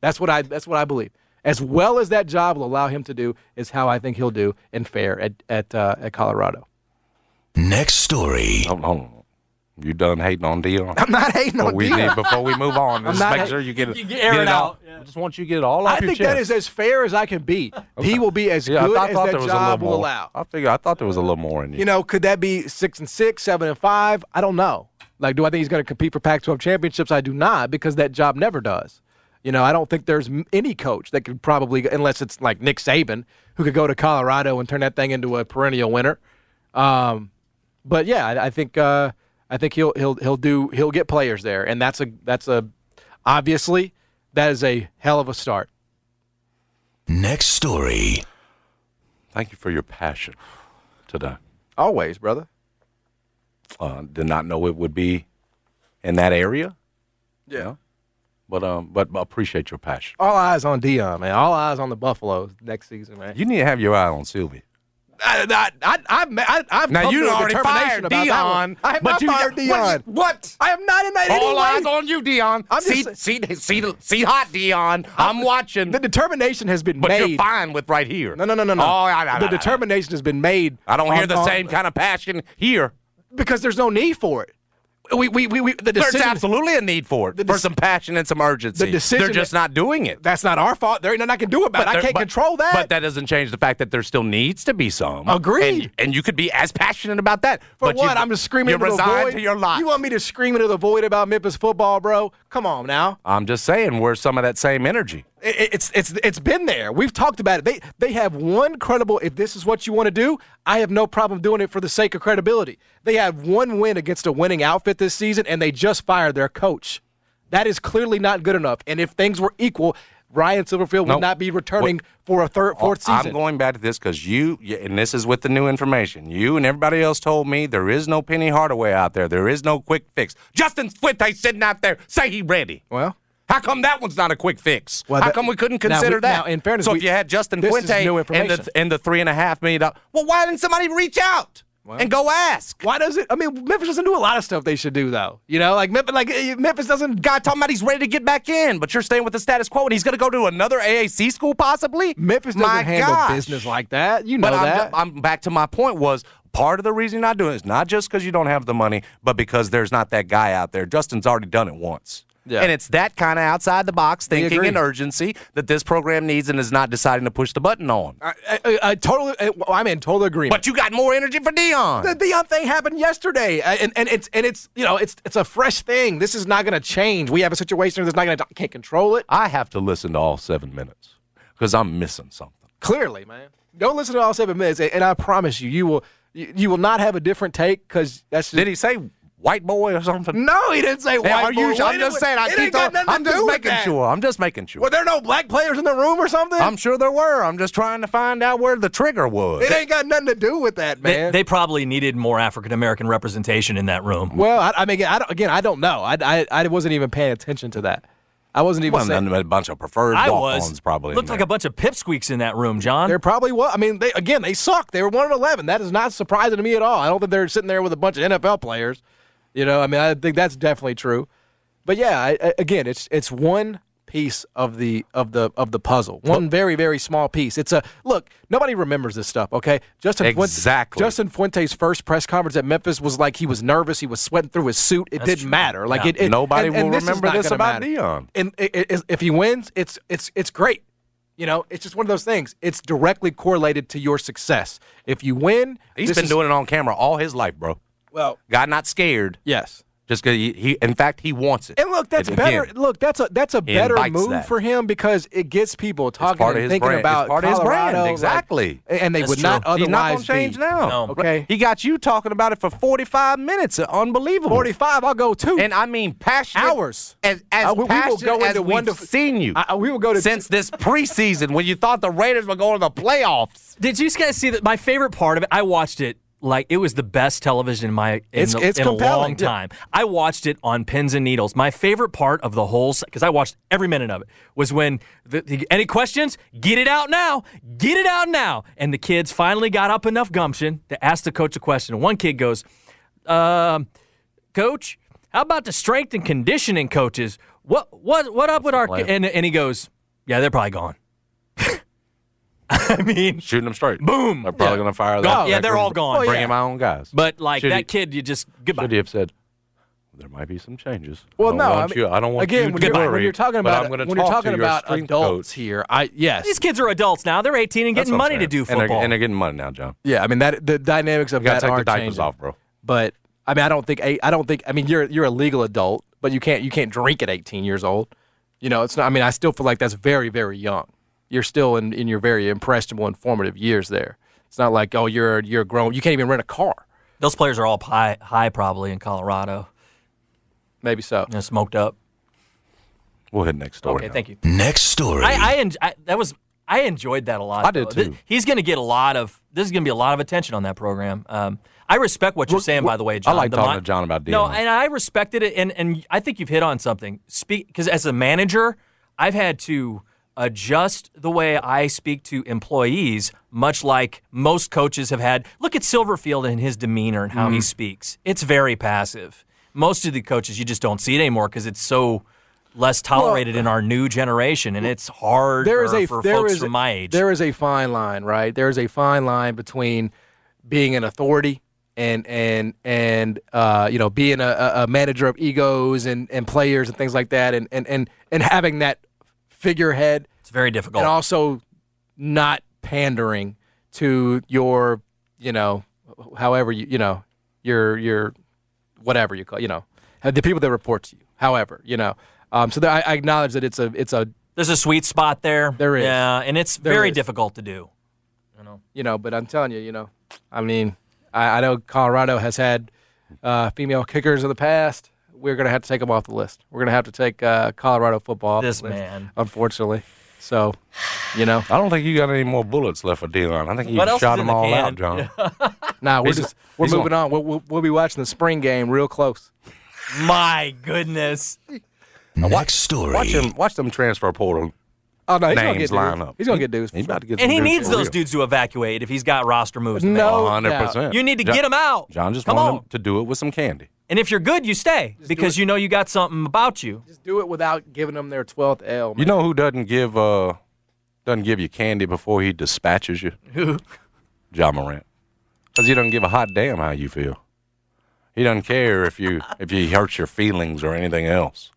That's what I. That's what I believe. As well as that job will allow him to do is how I think he'll do in fair at at uh, at Colorado. Next story. Hold on. You done hating on Deion? I'm not hating on we Deion. need, before we move on, just not make hate- sure you get it, You get- air it all. out, yeah. I just want you to get it all off I your think chest. that is as fair as I can be. He will be as yeah, good I, thought, as thought that there was a job will allow. I figure I thought there was a little more in you. You know, could that be six and six, seven and five? I don't know. Like, do I think he's going to compete for Pac-12 championships? I do not, because that job never does. You know, I don't think there's any coach that could probably, unless it's like Nick Saban, who could go to Colorado and turn that thing into a perennial winner. Um, but yeah, I, I think uh, I think he'll he'll he'll do he'll get players there, and that's a that's a obviously that is a hell of a start. Next story. Thank you for your passion today. Always, brother. Uh, did not know it would be in that area. Yeah. But um, but appreciate your passion. All eyes on Deion, man. All eyes on the Buffaloes next season, man. You need to have your eye on Sylvia. I, I, I, I've, I, I've Now come you to already determination fired about that one. Deion, I have but not you fired Deion. What? what? I am not in that All way. eyes on you, Deion. I'm see, just- see, see, see, hot Deion. Uh, I'm watching. The determination has been but made. But you're fine with right here. No, no, no, no, no. Oh, I, I, the determination has been made. I don't hear the on- same kind of passion here. because there's no need for it. We, we, we, we the There's absolutely a need for it, The for some passion and some urgency. the decision They're just that- not doing it. That's not our fault. There ain't nothing I can do about it. I can't but- control that. But that doesn't change the fact that there still needs to be some. Agreed. And, and you could be as passionate about that. For but what? You, I'm just screaming You're into the resigned void. to your lot. You want me to scream into the void about Memphis football, bro? Come on now. I'm just saying, where's some of that same energy? It- it's it's it's been there. We've talked about it. They they have one credible. If this is what you want to do, I have no problem doing it for the sake of credibility. They have one win against a winning outfit this season, and they just fired their coach. That is clearly not good enough. And if things were equal, Ryan Silverfield would Nope. not be returning for a third, oh, fourth season. I'm going back to this because you, and this is with the new information. You and everybody else told me there is no Penny Hardaway out there. There is no quick fix. Justin Fuente sitting out there, say he ready. well, How come that one's not a quick fix? Well, How that- come we couldn't consider we- that? now, in fairness, so we- if you had Justin Fuente and the and the three and a half million dollars, well, why didn't somebody reach out? and go ask. Why does it? I mean, Memphis doesn't do a lot of stuff they should do, though. You know, like Memphis, like eh, Memphis doesn't. Guy talking about he's ready to get back in, but you're staying with the status quo, and he's going to go to another AAC school possibly. Memphis doesn't My handle gosh. business like that. You know But I'm, that. I'm back to my point was part of the reason you're not doing it is not just because you don't have the money, but because there's not that guy out there. Justin's already done it once. Yeah. And it's that kind of outside the box thinking and urgency that this program needs and is not deciding to push the button on. I, I, I totally. I- I'm in total agreement. But you got more energy for Deion. The Deion thing happened yesterday, uh, and, and it's and it's you know it's it's a fresh thing. This is not going to change. We have a situation that's not going to can't control it. I have to listen to all seven minutes because I'm missing something. Clearly, man. Don't listen to all seven minutes, and, I promise you, you will you, you will not have a different take because that's just, Did he say white boy or something? no. He didn't say Hey, white. are you boy. Wait I'm just saying. I It keep ain't got on, nothing to I'm just making sure. I'm just making sure. Were there no black players in the room or something? I'm sure there were. I'm just trying to find out where the trigger was. it ain't got nothing to do with that, man. they probably needed more African American representation in that room. well, I, I mean, I don't, again, I don't know. I, I I wasn't even paying attention to that. I wasn't even Well, saying. and a bunch of preferred I was probably. looked like a bunch of pipsqueaks in that room, John. There probably was. I mean, they, again, they suck. They were one and eleven. That is not surprising to me at all. I don't think they're sitting there with a bunch of NFL players. You know, I mean, I think that's definitely true. But yeah, I, I, again, it's it's one piece of the of the of the puzzle. One very very small piece. It's a look. Nobody remembers this stuff. Okay, Justin Fuente- Exactly. Justin Fuente's first press conference at Memphis was like he was nervous. He was sweating through his suit. It That's didn't true. matter. Like Yeah. it, it- Nobody and- will and this remember this about matter. Deion. And it, it, if he wins, it's it's it's great. You know, it's just one of those things. It's directly correlated to your success. If you win, he's been is- doing it on camera all his life, bro. Well. Guy not scared. Yes. Just because he, he, in fact, he wants it. And look, that's And better. again, Look, that's a that's a he better move that. for him because it gets people talking part of and his thinking brand. It's about part of his brand, Colorado, like- exactly. and they That's would not true. He's not otherwise gonna change be. now. No. Okay. He got you talking about it for 45 minutes. Unbelievable. Forty-five. I'll go two. And I mean passionate. Hours. As, as Uh, we- we will go into we've one to- seen you. I- I- we will go to Since this preseason when you thought the Raiders were going to the playoffs. Did you guys see that? My favorite part of it, I watched it like it was the best television in my in, It's- the- it's in a compelling, long yeah. time. I watched it on pins and needles. My favorite part of the whole because I watched every minute of it was when the, the- any questions, get it out now, get it out now, and the kids finally got up enough gumption to ask the coach a question. One kid goes, um, "Coach, how about the strength and conditioning coaches? What what what up with our?" And and he goes, "Yeah, they're probably gone." I mean, Shooting them straight. Boom. They're probably Yeah. going to fire Gone. Yeah, they're all gone. Oh, Bring yeah. in my own guys. But like Should that he- kid, you just goodbye. Should he have said, there might be some changes. Well, I no, I mean, you, I don't want again you when to you're, worry. when you're talking about I'm when you're talking about adults coach. here, I yes, These kids are adults now. They're 18 and getting what I'm money to saying. do And they're, football. and they're getting money now, John. yeah. I mean that the dynamics of You that take are the diapers changing. off, bro. But I mean, I don't think I don't think I mean you're you're a legal adult, but you can't you can't drink at 18 years old. You know, it's not. I mean, I still feel like that's very very young. You're still in, in your very impressionable and formative years there. It's not like oh you're you're grown. You can't even rent a car. Those players are all high, high probably in Colorado. Maybe so. You know, smoked up. We'll hit next story. Okay, now. thank you. Next story. I, I, en- I that was I enjoyed that a lot. I did though. Th- too. he's going to get a lot of. This is going to be a lot of attention on that program. Um, I respect what you're saying, by the way, John. I like The talking mi- to John about No, and I respected it, and and I think you've hit on something. Speak because as a manager, I've had to adjust the way I speak to employees, much like most coaches have had. Look at Silverfield and his demeanor and how Mm-hmm. he speaks. It's very passive. Most of the coaches, you just don't see it anymore because it's so less tolerated in our new generation, and it's hard there is a for there folks is from my age. There is a fine line, right? There is a fine line between being an authority and and and uh, you know being a, a- a manager of egos and, and players and things like that, and and and and having that figurehead, it's very difficult. and also not pandering to your you know however you you know your your whatever you call you know the people that report to you. However, you know. Um, so there, I, I acknowledge that it's a it's a There's a sweet spot there. There is. Yeah, and it's There very is. difficult to do. you know, You know, but I'm telling you, you know, I mean, I, I know Colorado has had uh, female kickers in the past. We're going to have to take them off the list. We're going to have to take uh, Colorado football off This the list, man. unfortunately. So, you know, I don't think you got any more bullets left for Deion. I think you shot is them the all can? out, John. nah, we're He's- just we're moving on. We'll, we'll, we'll be watching the spring game real close. My goodness. Next watch, story. Watch him. Watch them transfer portal Oh no, he's gonna names get line dudes. up. He's gonna get dudes. He's about to get And he needs those real. dudes to evacuate if he's got roster moves. to. No, Oh, 100%. You need to John- get him out. John just Come wanted on. him to do it with some candy. And if you're good, you stay because you know you got something about you. Just do it without giving them their twelfth L. Man. You know who doesn't give uh doesn't give you candy before he dispatches you? Who? Ja Morant. Because he doesn't give a hot damn how you feel. He doesn't care if you if you hurt your feelings or anything else.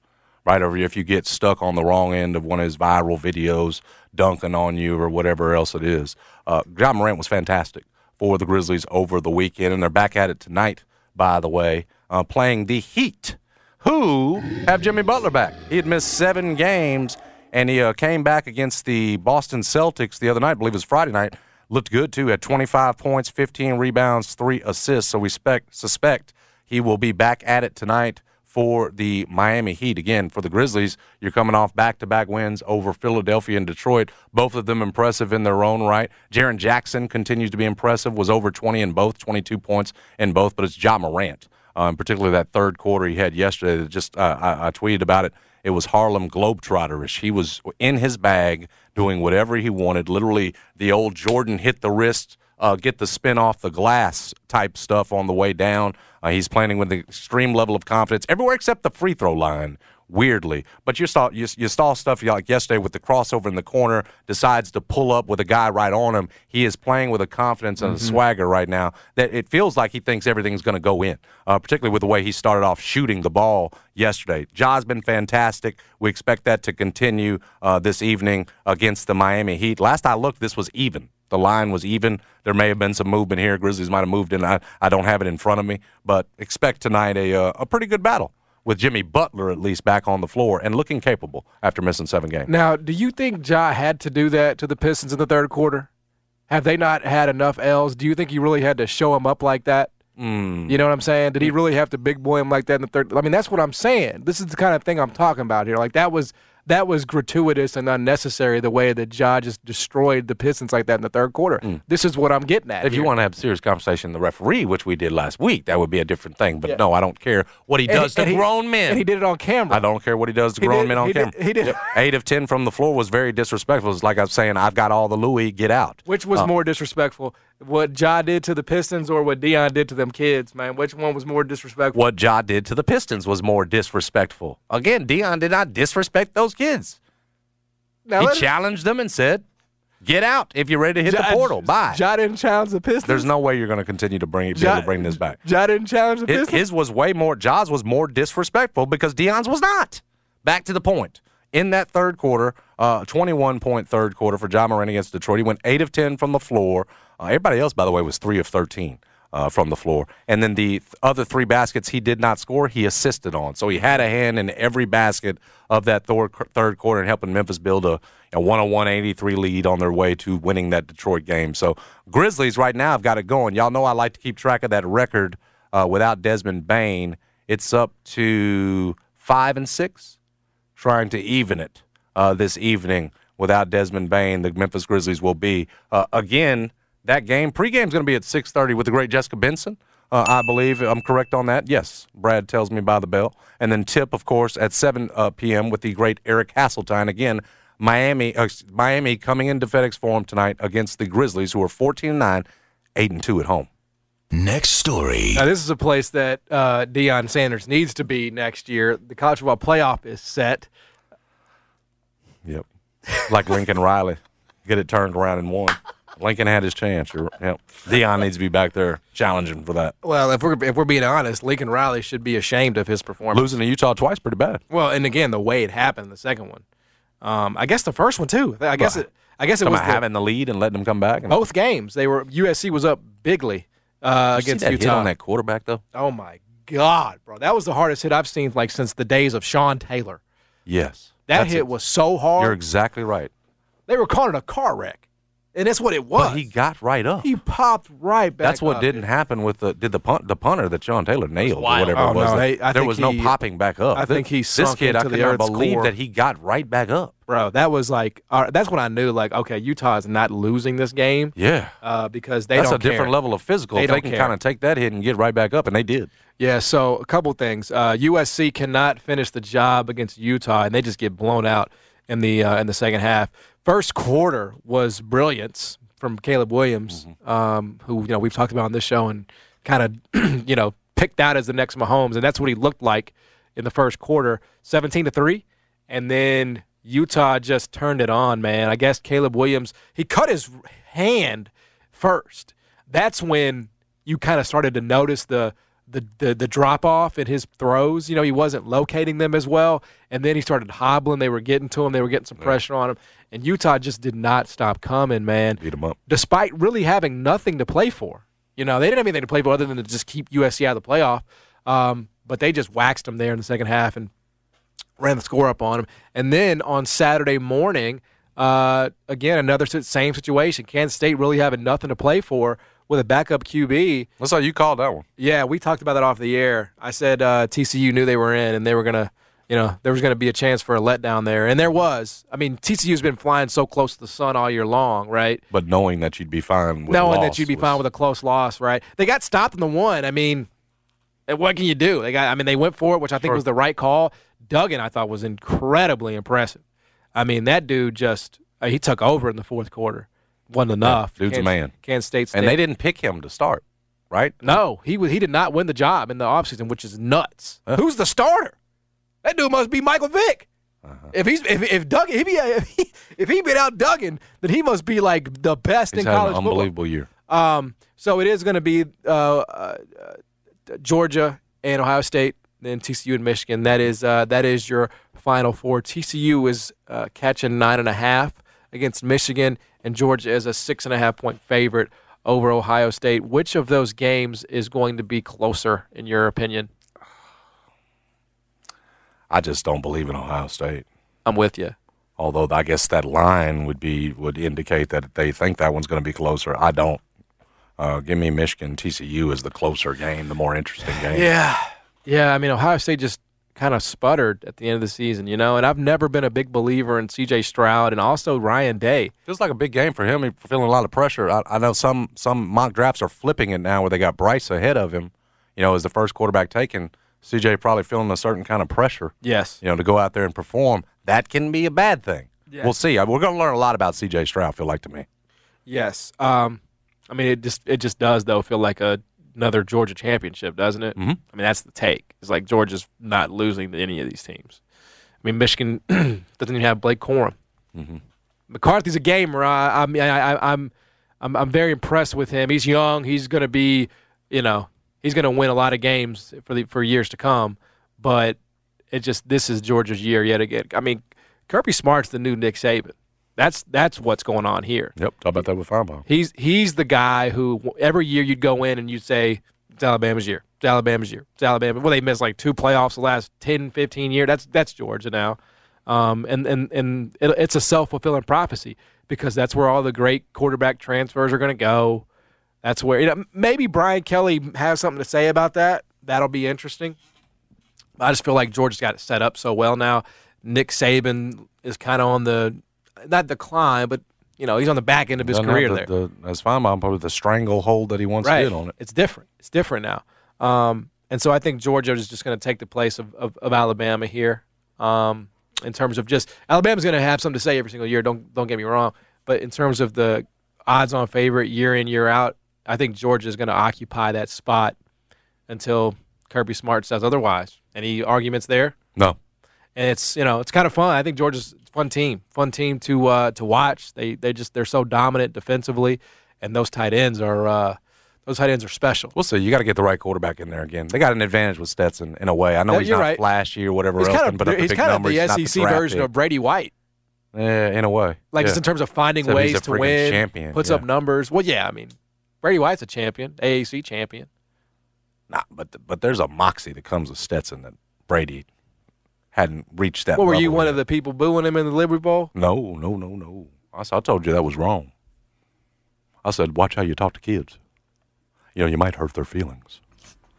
Right over if you get stuck on the wrong end of one of his viral videos dunking on you or whatever else it is. Uh, Ja Morant was fantastic for the Grizzlies over the weekend, and they're back at it tonight. By the way, uh, playing the Heat, who have Jimmy Butler back. He had missed seven games, and he uh, came back against the Boston Celtics the other night. I believe it was Friday night. Looked good too. Had 25 points, 15 rebounds, three assists. So we spec- suspect he will be back at it tonight for the Miami Heat. Again, for the Grizzlies, you're coming off back to back wins over Philadelphia and Detroit. Both of them impressive in their own right. Jaren Jackson continues to be impressive, was over 20 in both, 22 points in both, but it's Ja Morant. Um, particularly that third quarter he had yesterday. Just uh, I, I tweeted about it. It was Harlem Globetrotterish. He was in his bag doing whatever he wanted. Literally, the old Jordan hit the wrist, uh, get the spin off the glass type stuff on the way down. Uh, he's playing with an extreme level of confidence everywhere except the free throw line. Weirdly, but you saw you, you saw stuff like yesterday with the crossover in the corner. Decides to pull up with a guy right on him. He is playing with a confidence and a swagger right now that it feels like he thinks everything's going to go in. Uh, particularly with the way he started off shooting the ball yesterday. Ja's been fantastic. We expect that to continue uh, this evening against the Miami Heat. Last I looked, this was even. The line was even. There may have been some movement here. Grizzlies might have moved in. I, I don't have it in front of me, but expect tonight a uh, a pretty good battle with Jimmy Butler at least back on the floor and looking capable after missing seven games. Now, do you think Ja had to do that to the Pistons in the third quarter? Have they not had enough L's? Do you think he really had to show him up like that? Mm. You know what I'm saying? Did he really have to big boy him like that in the third? I mean, that's what I'm saying. This is the kind of thing I'm talking about here. Like that was that was gratuitous and unnecessary. The way that Ja just destroyed the Pistons like that in the third quarter. This is what I'm getting at. Mm. If you want to have a serious conversation, with the referee, which we did last week, that would be a different thing. But Yeah. no, I don't care what he And does to and grown men. and he did it on camera. I don't care what he does to He grown did- men on he did- camera. he did- Yep. Eight of ten from the floor was very disrespectful. It's like I was saying, I've got all the Louis, get out. Which was Uh, more disrespectful, what Ja did to the Pistons or what Deion did to them kids, man? Which one was more disrespectful? What Ja did to the Pistons was more disrespectful. Again, Deion did not disrespect those kids. Now, he challenged them and said, "Get out if you're ready to hit Ja- the portal. Bye." Ja didn't challenge the Pistons. There's no way you're going to continue to bring be able to bring this back. Ja didn't challenge the His, Pistons. his was way more. Ja's was more disrespectful because Deion's was not. Back to the point. In that third quarter, uh, 21 point third quarter for Ja Morant against Detroit, he went eight of 10 from the floor. Uh, everybody else, by the way, was three of 13 uh, from the floor. And then the th- other three baskets he did not score, he assisted on. So he had a hand in every basket of that third, third quarter and helping Memphis build a, a 101 83 lead on their way to winning that Detroit game. So Grizzlies right now have got it going. Y'all know I like to keep track of that record uh, without Desmond Bane. It's up to five and six trying to even it uh, this evening without Desmond Bane. The Memphis Grizzlies will be uh, again that game. Pregame is going to be at six thirty with the great Jessica Benson. Uh, I believe I'm correct on that. Yes, Brad tells me by the bell, and then tip, of course, at seven uh, p.m. with the great Eric Hasseltine. Again, Miami, uh, Miami coming into FedEx Forum tonight against the Grizzlies, who are fourteen and nine, eight and two at home. Next story. Now, this is a place that uh, Deion Sanders needs to be next year. The college football playoff is set. Yep. Like Lincoln Riley. Get it turned around and won. Lincoln had his chance. You're, yep. Deion needs to be back there challenging for that. Well, if we're if we're being honest, Lincoln Riley should be ashamed of his performance. Losing to Utah twice, pretty bad. Well, and again, the way it happened, the second one. Um, I guess the first one too. I guess Well, it. I guess it was the- having the lead and letting them come back. Both games. They were USC was up bigly uh, You against Utah. on that quarterback though. Oh my God, bro! That was the hardest hit I've seen like since the days of Sean Taylor. Yes, That hit it. was so hard. You're exactly right. they were calling it a car wreck, and that's what it was. But he got right up. He popped right back. That's what up. didn't happen with the did the punt the punter that Sean Taylor nailed or whatever Oh, it was. no, That- hey, I there think was no popping back up. I think he this kid. I into could the not believe core. that he got right back up. bro. That was like uh, that's when I knew like okay, Utah is not losing this game Yeah, uh, because they that's don't a different level of physical. They if they don't can kind of take that hit and get right back up, and they did. Yeah, so a couple things. Uh, USC cannot finish the job against Utah, and they just get blown out. in the uh, in the second half. First quarter was brilliance from Caleb Williams, um, who you know we've talked about on this show and kind of you know picked out as the next Mahomes, and that's what he looked like in the first quarter, seventeen to three, and then Utah just turned it on. Man, I guess Caleb Williams he cut his hand first. That's when you kind of started to notice the the the, the drop off in his throws. You know, he wasn't locating them as well, and then he started hobbling. They were getting to him. They were getting some pressure on him, and Utah just did not stop coming, man. Beat him up. Despite really having nothing to play for. You know, they didn't have anything to play for other than to just keep USC out of the playoff. Um, but they just waxed them there in the second half and ran the score up on them. And then on Saturday morning, uh, again another same situation. Kansas State really having nothing to play for with a backup QB. That's how you called that one. Yeah, we talked about that off the air. I said uh, TCU knew they were in, and they were gonna, you know, there was gonna be a chance for a letdown there, and there was. I mean, TCU's been flying so close to the sun all year long, right? But knowing that you'd be fine with a Knowing loss that you'd be was- fine with a close loss, right? They got stopped in the one. I mean, what can you do? They got. I mean, they went for it, which I think Sure. was the right call. Duggan, I thought, was incredibly impressive. I mean, that dude just uh, he took over in the fourth quarter. Wasn't enough. dude's a Kansas- man. Kansas State, and they didn't pick him to start, right? No, he was. He did not win the job in the offseason, which is nuts. Who's the starter? That dude must be Michael Vick. Uh-huh. If he's if if Duggan if he if he, if he been out Duggan, then he must be like the best He's in college an football. unbelievable year. Um, so it is going to be uh, uh, uh, Georgia and Ohio State, then TCU and Michigan. That is uh, that is your final four. TCU is uh, catching nine and a half against Michigan, and Georgia is a six and a half point favorite over Ohio State. Which of those games is going to be closer, in your opinion? I just don't believe in Ohio State. I'm with you. Although I guess that line would be would indicate that they think that one's going to be closer. I don't. Uh, give me Michigan TCU is the closer game, the more interesting game. Yeah. Yeah, I mean Ohio State just kind of sputtered at the end of the season, you know, and I've never been a big believer in CJ Stroud and also Ryan Day. Feels like a big game for him. He's feeling a lot of pressure. I, I know some some mock drafts are flipping it now, where they got Bryce ahead of him. You know, as the first quarterback taken. CJ probably feeling a certain kind of pressure. Yes. You know, to go out there and perform. That can be a bad thing. Yeah. We'll see. We're going to learn a lot about CJ Stroud. Feel like to me. Yes. Um, I mean, it just it just does though feel like a, another Georgia championship, doesn't it? Mm-hmm. I mean, that's the take. It's like Georgia's not losing to any of these teams. I mean, Michigan doesn't even have Blake Corum. Mm-hmm. McCarthy's a gamer. I, I mean, I, I, I'm I'm I'm very impressed with him. He's young. He's going to be, you know, he's going to win a lot of games for the for years to come. But it just this is Georgia's year yet again. I mean, Kirby Smart's the new Nick Saban. That's that's what's going on here. Yep. Talk about that with Finebaum. He's he's the guy who every year you'd go in and you'd say it's Alabama's year. It's Alabama's year. It's Alabama. Well, they missed like two playoffs the last 10, 15 years. That's that's Georgia now. Um, and and and it, it's a self fulfilling prophecy because that's where all the great quarterback transfers are going to go. That's where you know, maybe Brian Kelly has something to say about that. That'll be interesting. I just feel like Georgia's got it set up so well now. Nick Saban is kind of on the not decline, but you know he's on the back end of his Doesn't career have there. the, the, as Finebaum probably the stranglehold that he once right. did on it. It's different. It's different now. Um, and so I think Georgia is just going to take the place of, of, of Alabama here. Um, in terms of just Alabama's going to have something to say every single year. Don't don't get me wrong, but in terms of the odds-on favorite year in year out, I think Georgia is going to occupy that spot until Kirby Smart says otherwise. Any arguments there? No. And it's you know it's kind of fun. I think Georgia's fun team, fun team to uh, to watch. They they just they're so dominant defensively, and those tight ends are uh, those tight ends are special. We'll see. You got to get the right quarterback in there again. They got an advantage with Stetson in a way. I know Yeah, he's not right. flashy or whatever He's else, kind of the he's big kind of numbers. the SEC version pick. of Brady White. Yeah, in a way. Like yeah. just in terms of finding Except ways to win, champion, puts yeah. up numbers. Well, yeah, I mean, Brady White's a champion, AAC champion. Nah, but but there's a moxie that comes with Stetson that Brady hadn't reached that. what were you one yet. of the people booing him in the Liberty Bowl? No, no, no, no. I, I told you that was wrong. I said, watch how you talk to kids. You know, you might hurt their feelings.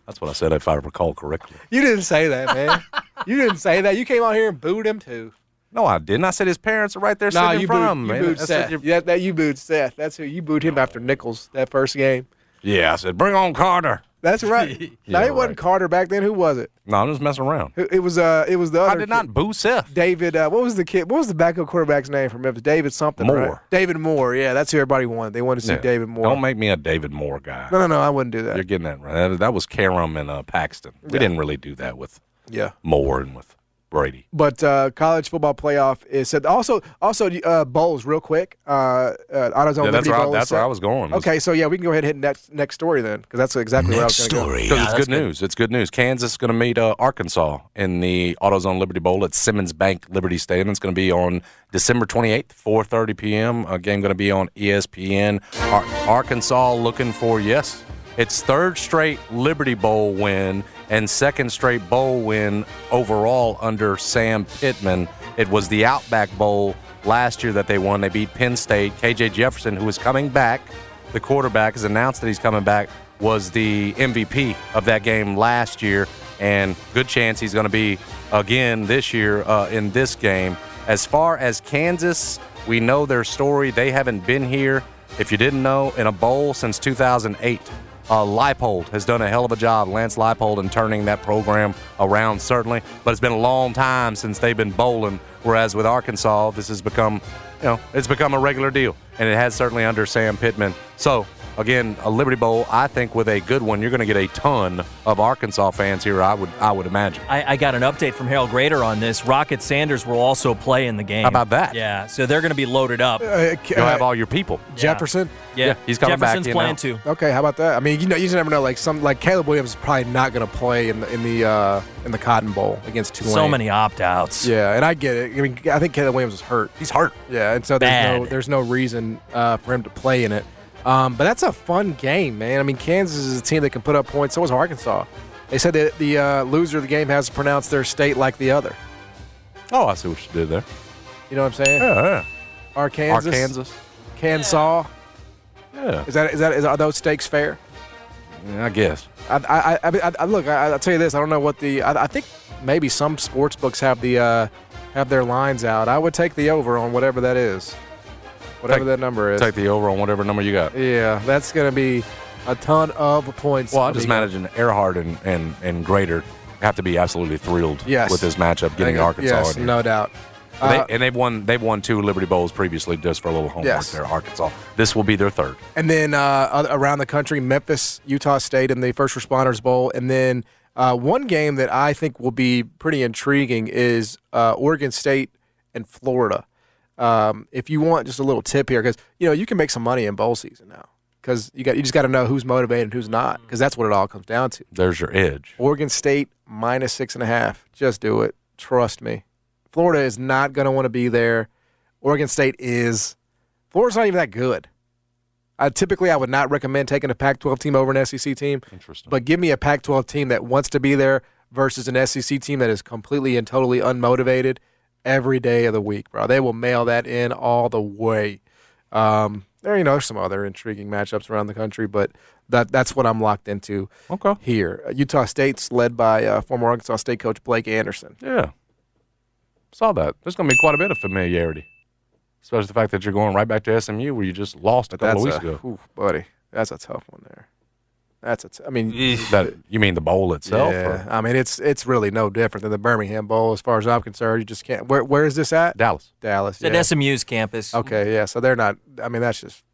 That's what I said, if I recall correctly. You didn't say that, man. you didn't say that. You came out here and booed him too. No, I didn't. I said his parents are right there No, sitting in front booed, of him, you man. booed Seth. "You're- Yeah, that you booed Seth. That's who you booed him after Nichols that first game. Yeah, I said, bring on Carter. That's right. Yeah, now it wasn't right. Carter back then. Who was it? No, I'm just messing around. It, it was uh, it was the other. I did not boo Seth. David, uh, what was the kid? What was the backup quarterback's name from Memphis? David something. right? David Moore. Yeah, that's who everybody wanted. They wanted to see Yeah. David Moore. Don't make me a David Moore guy. no, no, no. I wouldn't do that. You're getting that right. That, that was Karam and uh, Paxton. We didn't really do that with yeah. Moore and with Brady. But uh, college football playoff is said. Also, also uh, bowls real quick. Uh, uh, AutoZone Yeah, that's Liberty where I- Bowl is that's where set. I was going. Okay, so yeah, we can go ahead and hit next next story then, because that's exactly where I was Next going to go. story. Because it's good news. It's good news. Kansas is going to meet uh, Arkansas in the AutoZone Liberty Bowl at Simmons Bank Liberty Stadium. It's going to be on December 28th, 4:30 p.m. A game going to be on ESPN. Ar- Arkansas looking for yes, its third straight Liberty Bowl win and second straight bowl win overall under Sam Pittman. It was the Outback Bowl last year that they won. They beat Penn State. KJ Jefferson, who is coming back, the quarterback has announced that he's coming back, was the MVP of that game last year, and good chance he's going to be again this year uh, in this game. As far as Kansas, we know their story. They haven't been here, if you didn't know, in a bowl since 2008. Uh, Leipold has done a hell of a job, Lance Leipold, in turning that program around, certainly. But it's been a long time since they've been bowling. Whereas with Arkansas, this has become, you know, it's become a regular deal, and it has certainly under Sam Pittman. So again, a Liberty Bowl, I think with a good one, you're going to get a ton of Arkansas fans here. I would, I would imagine. I, I got an update from Harold Graeter on this. Rocket Sanders will also play in the game. How about that? Yeah, so they're going to be loaded up. Uh, You'll uh, have all your people. Jefferson. Yeah, Yeah, he's coming back, Jefferson's playing know. too. Okay, how about that? I mean, you know, you just never know. Like some, like Caleb Williams is probably not going to play in the in the uh, in the Cotton Bowl against Tulane. So many opt outs. Yeah, and I get it. I mean, I think Caleb Williams is hurt. He's hurt. Yeah, and so there's no there's no reason uh, for him to play in it. Um, but that's a fun game, man. I mean, Kansas is a team that can put up points. So is Arkansas. They said that the uh, loser of the game has to pronounce their state like the other. Oh, I see what you did there. You know what I'm saying? Yeah, yeah. Arkansas, Arkansas. Kansas. Yeah, Is that is that is, are those stakes fair? Yeah, I guess. I, I, I, I, I look. I, I'll tell you this. I don't know what the. I, I think maybe some sports books have the uh, have their lines out. I would take the over on whatever that is, whatever that number is. Take the over on whatever number you got. yeah, that's going to be a ton of points. Well, I just imagine Ehrhart and, and, and Graeter have to be absolutely thrilled Yes. with this matchup, getting Arkansas Yes, here. no doubt. They- Uh, and they've won they've won two Liberty Bowls previously just for a little homework Yes. there, Arkansas. This will be their third. And then uh, around the country, Memphis, Utah State in the First Responders Bowl. And then uh, one game that I think will be pretty intriguing is uh, Oregon State and Florida. Um, if you want just a little tip here, because you know you can make some money in bowl season now, because you got you just got to know who's motivated and who's not, because that's what it all comes down to. There's your edge. Oregon State minus six and a half. Just do it. Trust me. Florida is not going to want to be there. Oregon State is. Florida's not even that good. I typically I would not recommend taking a Pac-12 team over an SEC team. Interesting. But give me a Pac-12 team that wants to be there versus an SEC team that is completely and totally unmotivated every day of the week, bro. They will mail that in all the way. Um, there, you know, there's some other intriguing matchups around the country, but that that's what I'm locked into Okay. here. Utah State's led by uh, former Arkansas State coach Blake Anderson. Yeah. Saw that. There's going to be quite a bit of familiarity, especially the fact that you're going right back to SMU where you just lost a couple of weeks a, ago. oof, buddy. That's a tough one there. That's a. T- I mean, That you mean the bowl itself? yeah. or I mean, it's it's really no different than the Birmingham Bowl as far as I'm concerned. You just can't. Where where is this at? Dallas. Dallas. It's at. SMU's campus. Okay, yeah. So they're not. I mean, that's just.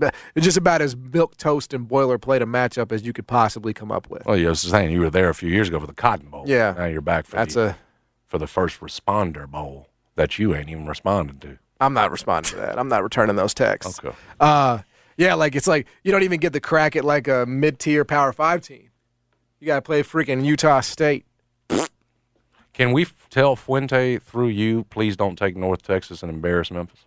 uh, It's just about as milk toast and boilerplate a matchup as you could possibly come up with. Well, you were saying you were there a few years ago for the Cotton Bowl. Yeah. Now you're back for That's the, a. for the first responder bowl that you ain't even responded to. I'm not responding to that. I'm not returning those texts. Okay. Uh, yeah, like it's like you don't even get the crack at like a mid-tier Power Five team. You got to play freaking Utah State. Can we f- tell Fuente through you, please don't take North Texas and embarrass Memphis?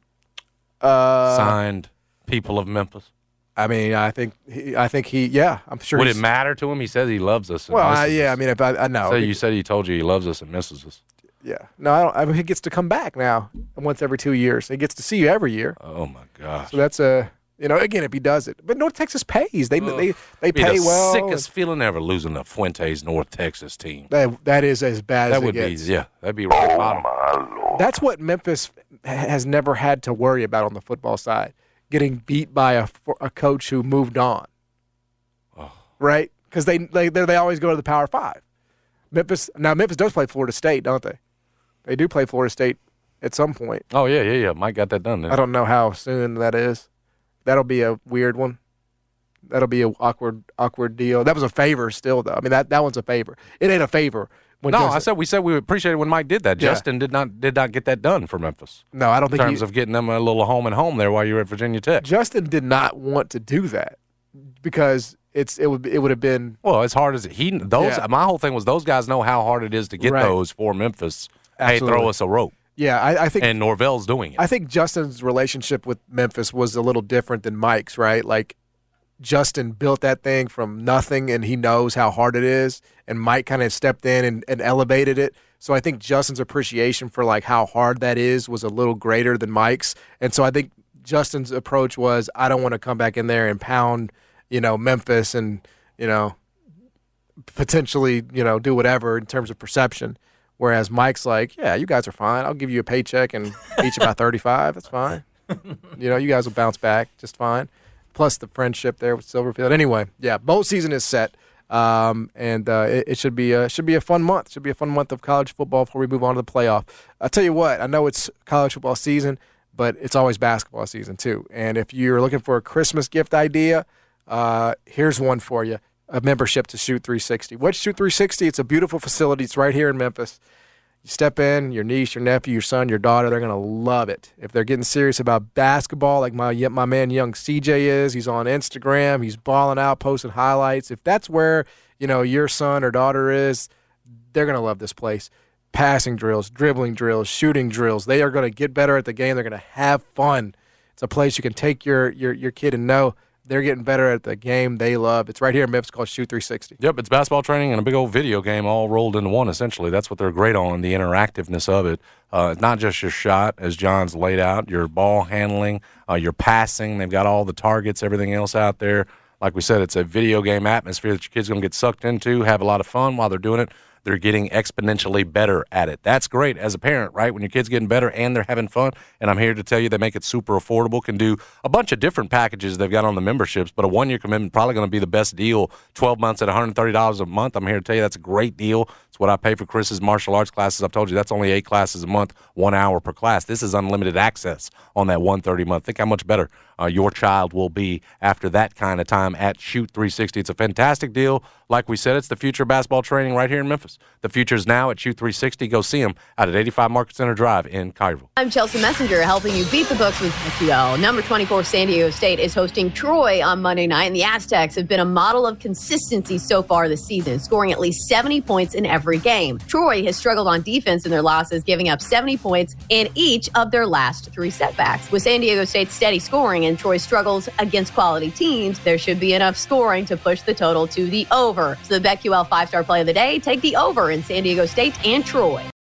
Uh, Signed people of Memphis. I mean, I think he, I think he. Yeah, I'm sure. Would it matter to him? He says he loves us. And Well, I, yeah. I mean, if I, I know. So you said he told you he loves us and misses us. yeah. No, I don't. I mean, he gets to come back now once every two years. He gets to see you every year. Oh my gosh. So that's a. You know, again, if he does it, but North Texas pays. They they they Be pay the well. sickest feeling ever losing to Fuente's North Texas team. That that is as bad That as it would be gets. yeah. That'd be right bottom. Oh, That's what Memphis has never had to worry about on the football side, getting beat by a, a coach who moved on. right? Because they they they they always go to the Power Five. Memphis now Memphis does play Florida State, don't they? They do play Florida State at some point. Oh yeah, yeah, yeah. Mike got that done. Then. I don't know how soon that is. That'll be a weird one. That'll be a awkward awkward deal. That was a favor still though. I mean that that one's a favor. It ain't a favor. When No, Justin- I said we said we appreciated when Mike did that. Yeah. Justin did not did not get that done for Memphis. no, I don't think In terms of getting them a little home and home there while you were at Virginia Tech. Justin did not want to do that because it's it would it would have been Well, as hard as he those Yeah. my whole thing was those guys know how hard it is to get Right. those for Memphis. Hey, throw us a rope. Yeah. I, I think And Norvell's doing it. I think Justin's relationship with Memphis was a little different than Mike's, right? Like Justin built that thing from nothing and he knows how hard it is. And Mike kind of stepped in and, and elevated it. So I think Justin's appreciation for like how hard that is was a little greater than Mike's. And so I think Justin's approach was I don't want to come back in there and pound, you know, Memphis and, you know, potentially, you know, do whatever in terms of perception. Whereas Mike's like, yeah, you guys are fine. I'll give you a paycheck and each about 35. That's fine. you know, you guys will bounce back just fine. Plus the friendship there with Silverfield. Anyway, yeah, bowl season is set. Um, and uh, it, it should be a, should be a fun month. Should be a fun month of college football before we move on to the playoff. I'll tell you what, I know it's college football season, but it's always basketball season too. And if you're looking for a Christmas gift idea, uh, here's one for you: a membership to Shoot 360. What's Shoot 360? It's a beautiful facility. It's right here in Memphis. You step in, your niece, your nephew, your son, your daughter, they're gonna love it. If they're getting serious about basketball, like my my man young CJ is, he's on Instagram, he's balling out, posting highlights. If that's where you know your son or daughter is, they're gonna love this place. Passing drills, dribbling drills, shooting drills. They are gonna get better at the game. They're gonna have fun. It's a place you can take your your your kid and know they're getting better at the game they love. It's right here in Memphis called Shoot 360. Yep, it's basketball training and a big old video game all rolled into one. Essentially, that's what they're great on the interactiveness of it. Uh, it's not just your shot, as John's laid out, your ball handling, uh, your passing. They've got all the targets, everything else out there. Like we said, it's a video game atmosphere that your kids going to get sucked into, have a lot of fun while they're doing it. They're getting exponentially better at it. That's great as a parent, right? When your kid's getting better and they're having fun. And I'm here to tell you they make it super affordable. Can do a bunch of different packages they've got on the memberships, but a one year commitment probably going to be the best deal. 12 months at $130 a month. I'm here to tell you that's a great deal. It's what I pay for Chris's martial arts classes. I've told you that's only eight classes a month, one hour per class. This is unlimited access on that 130 month. Think how much better uh, your child will be after that kind of time at Shoot 360. It's a fantastic deal. Like we said, it's the future of basketball training right here in Memphis. The future is now at Shoot 360. Go see them out at 85 Market Center Drive in Cairo. I'm Chelsea Messenger, helping you beat the books with SEO. Number 24 San Diego State is hosting Troy on Monday night, and the Aztecs have been a model of consistency so far this season, scoring at least 70 points in every game. Troy has struggled on defense in their losses, giving up 70 points in each of their last three setbacks. With San Diego State's steady scoring and Troy's struggles against quality teams, there should be enough scoring to push the total to the over. So the BetQL five-star play of the day, take the over in San Diego State and Troy.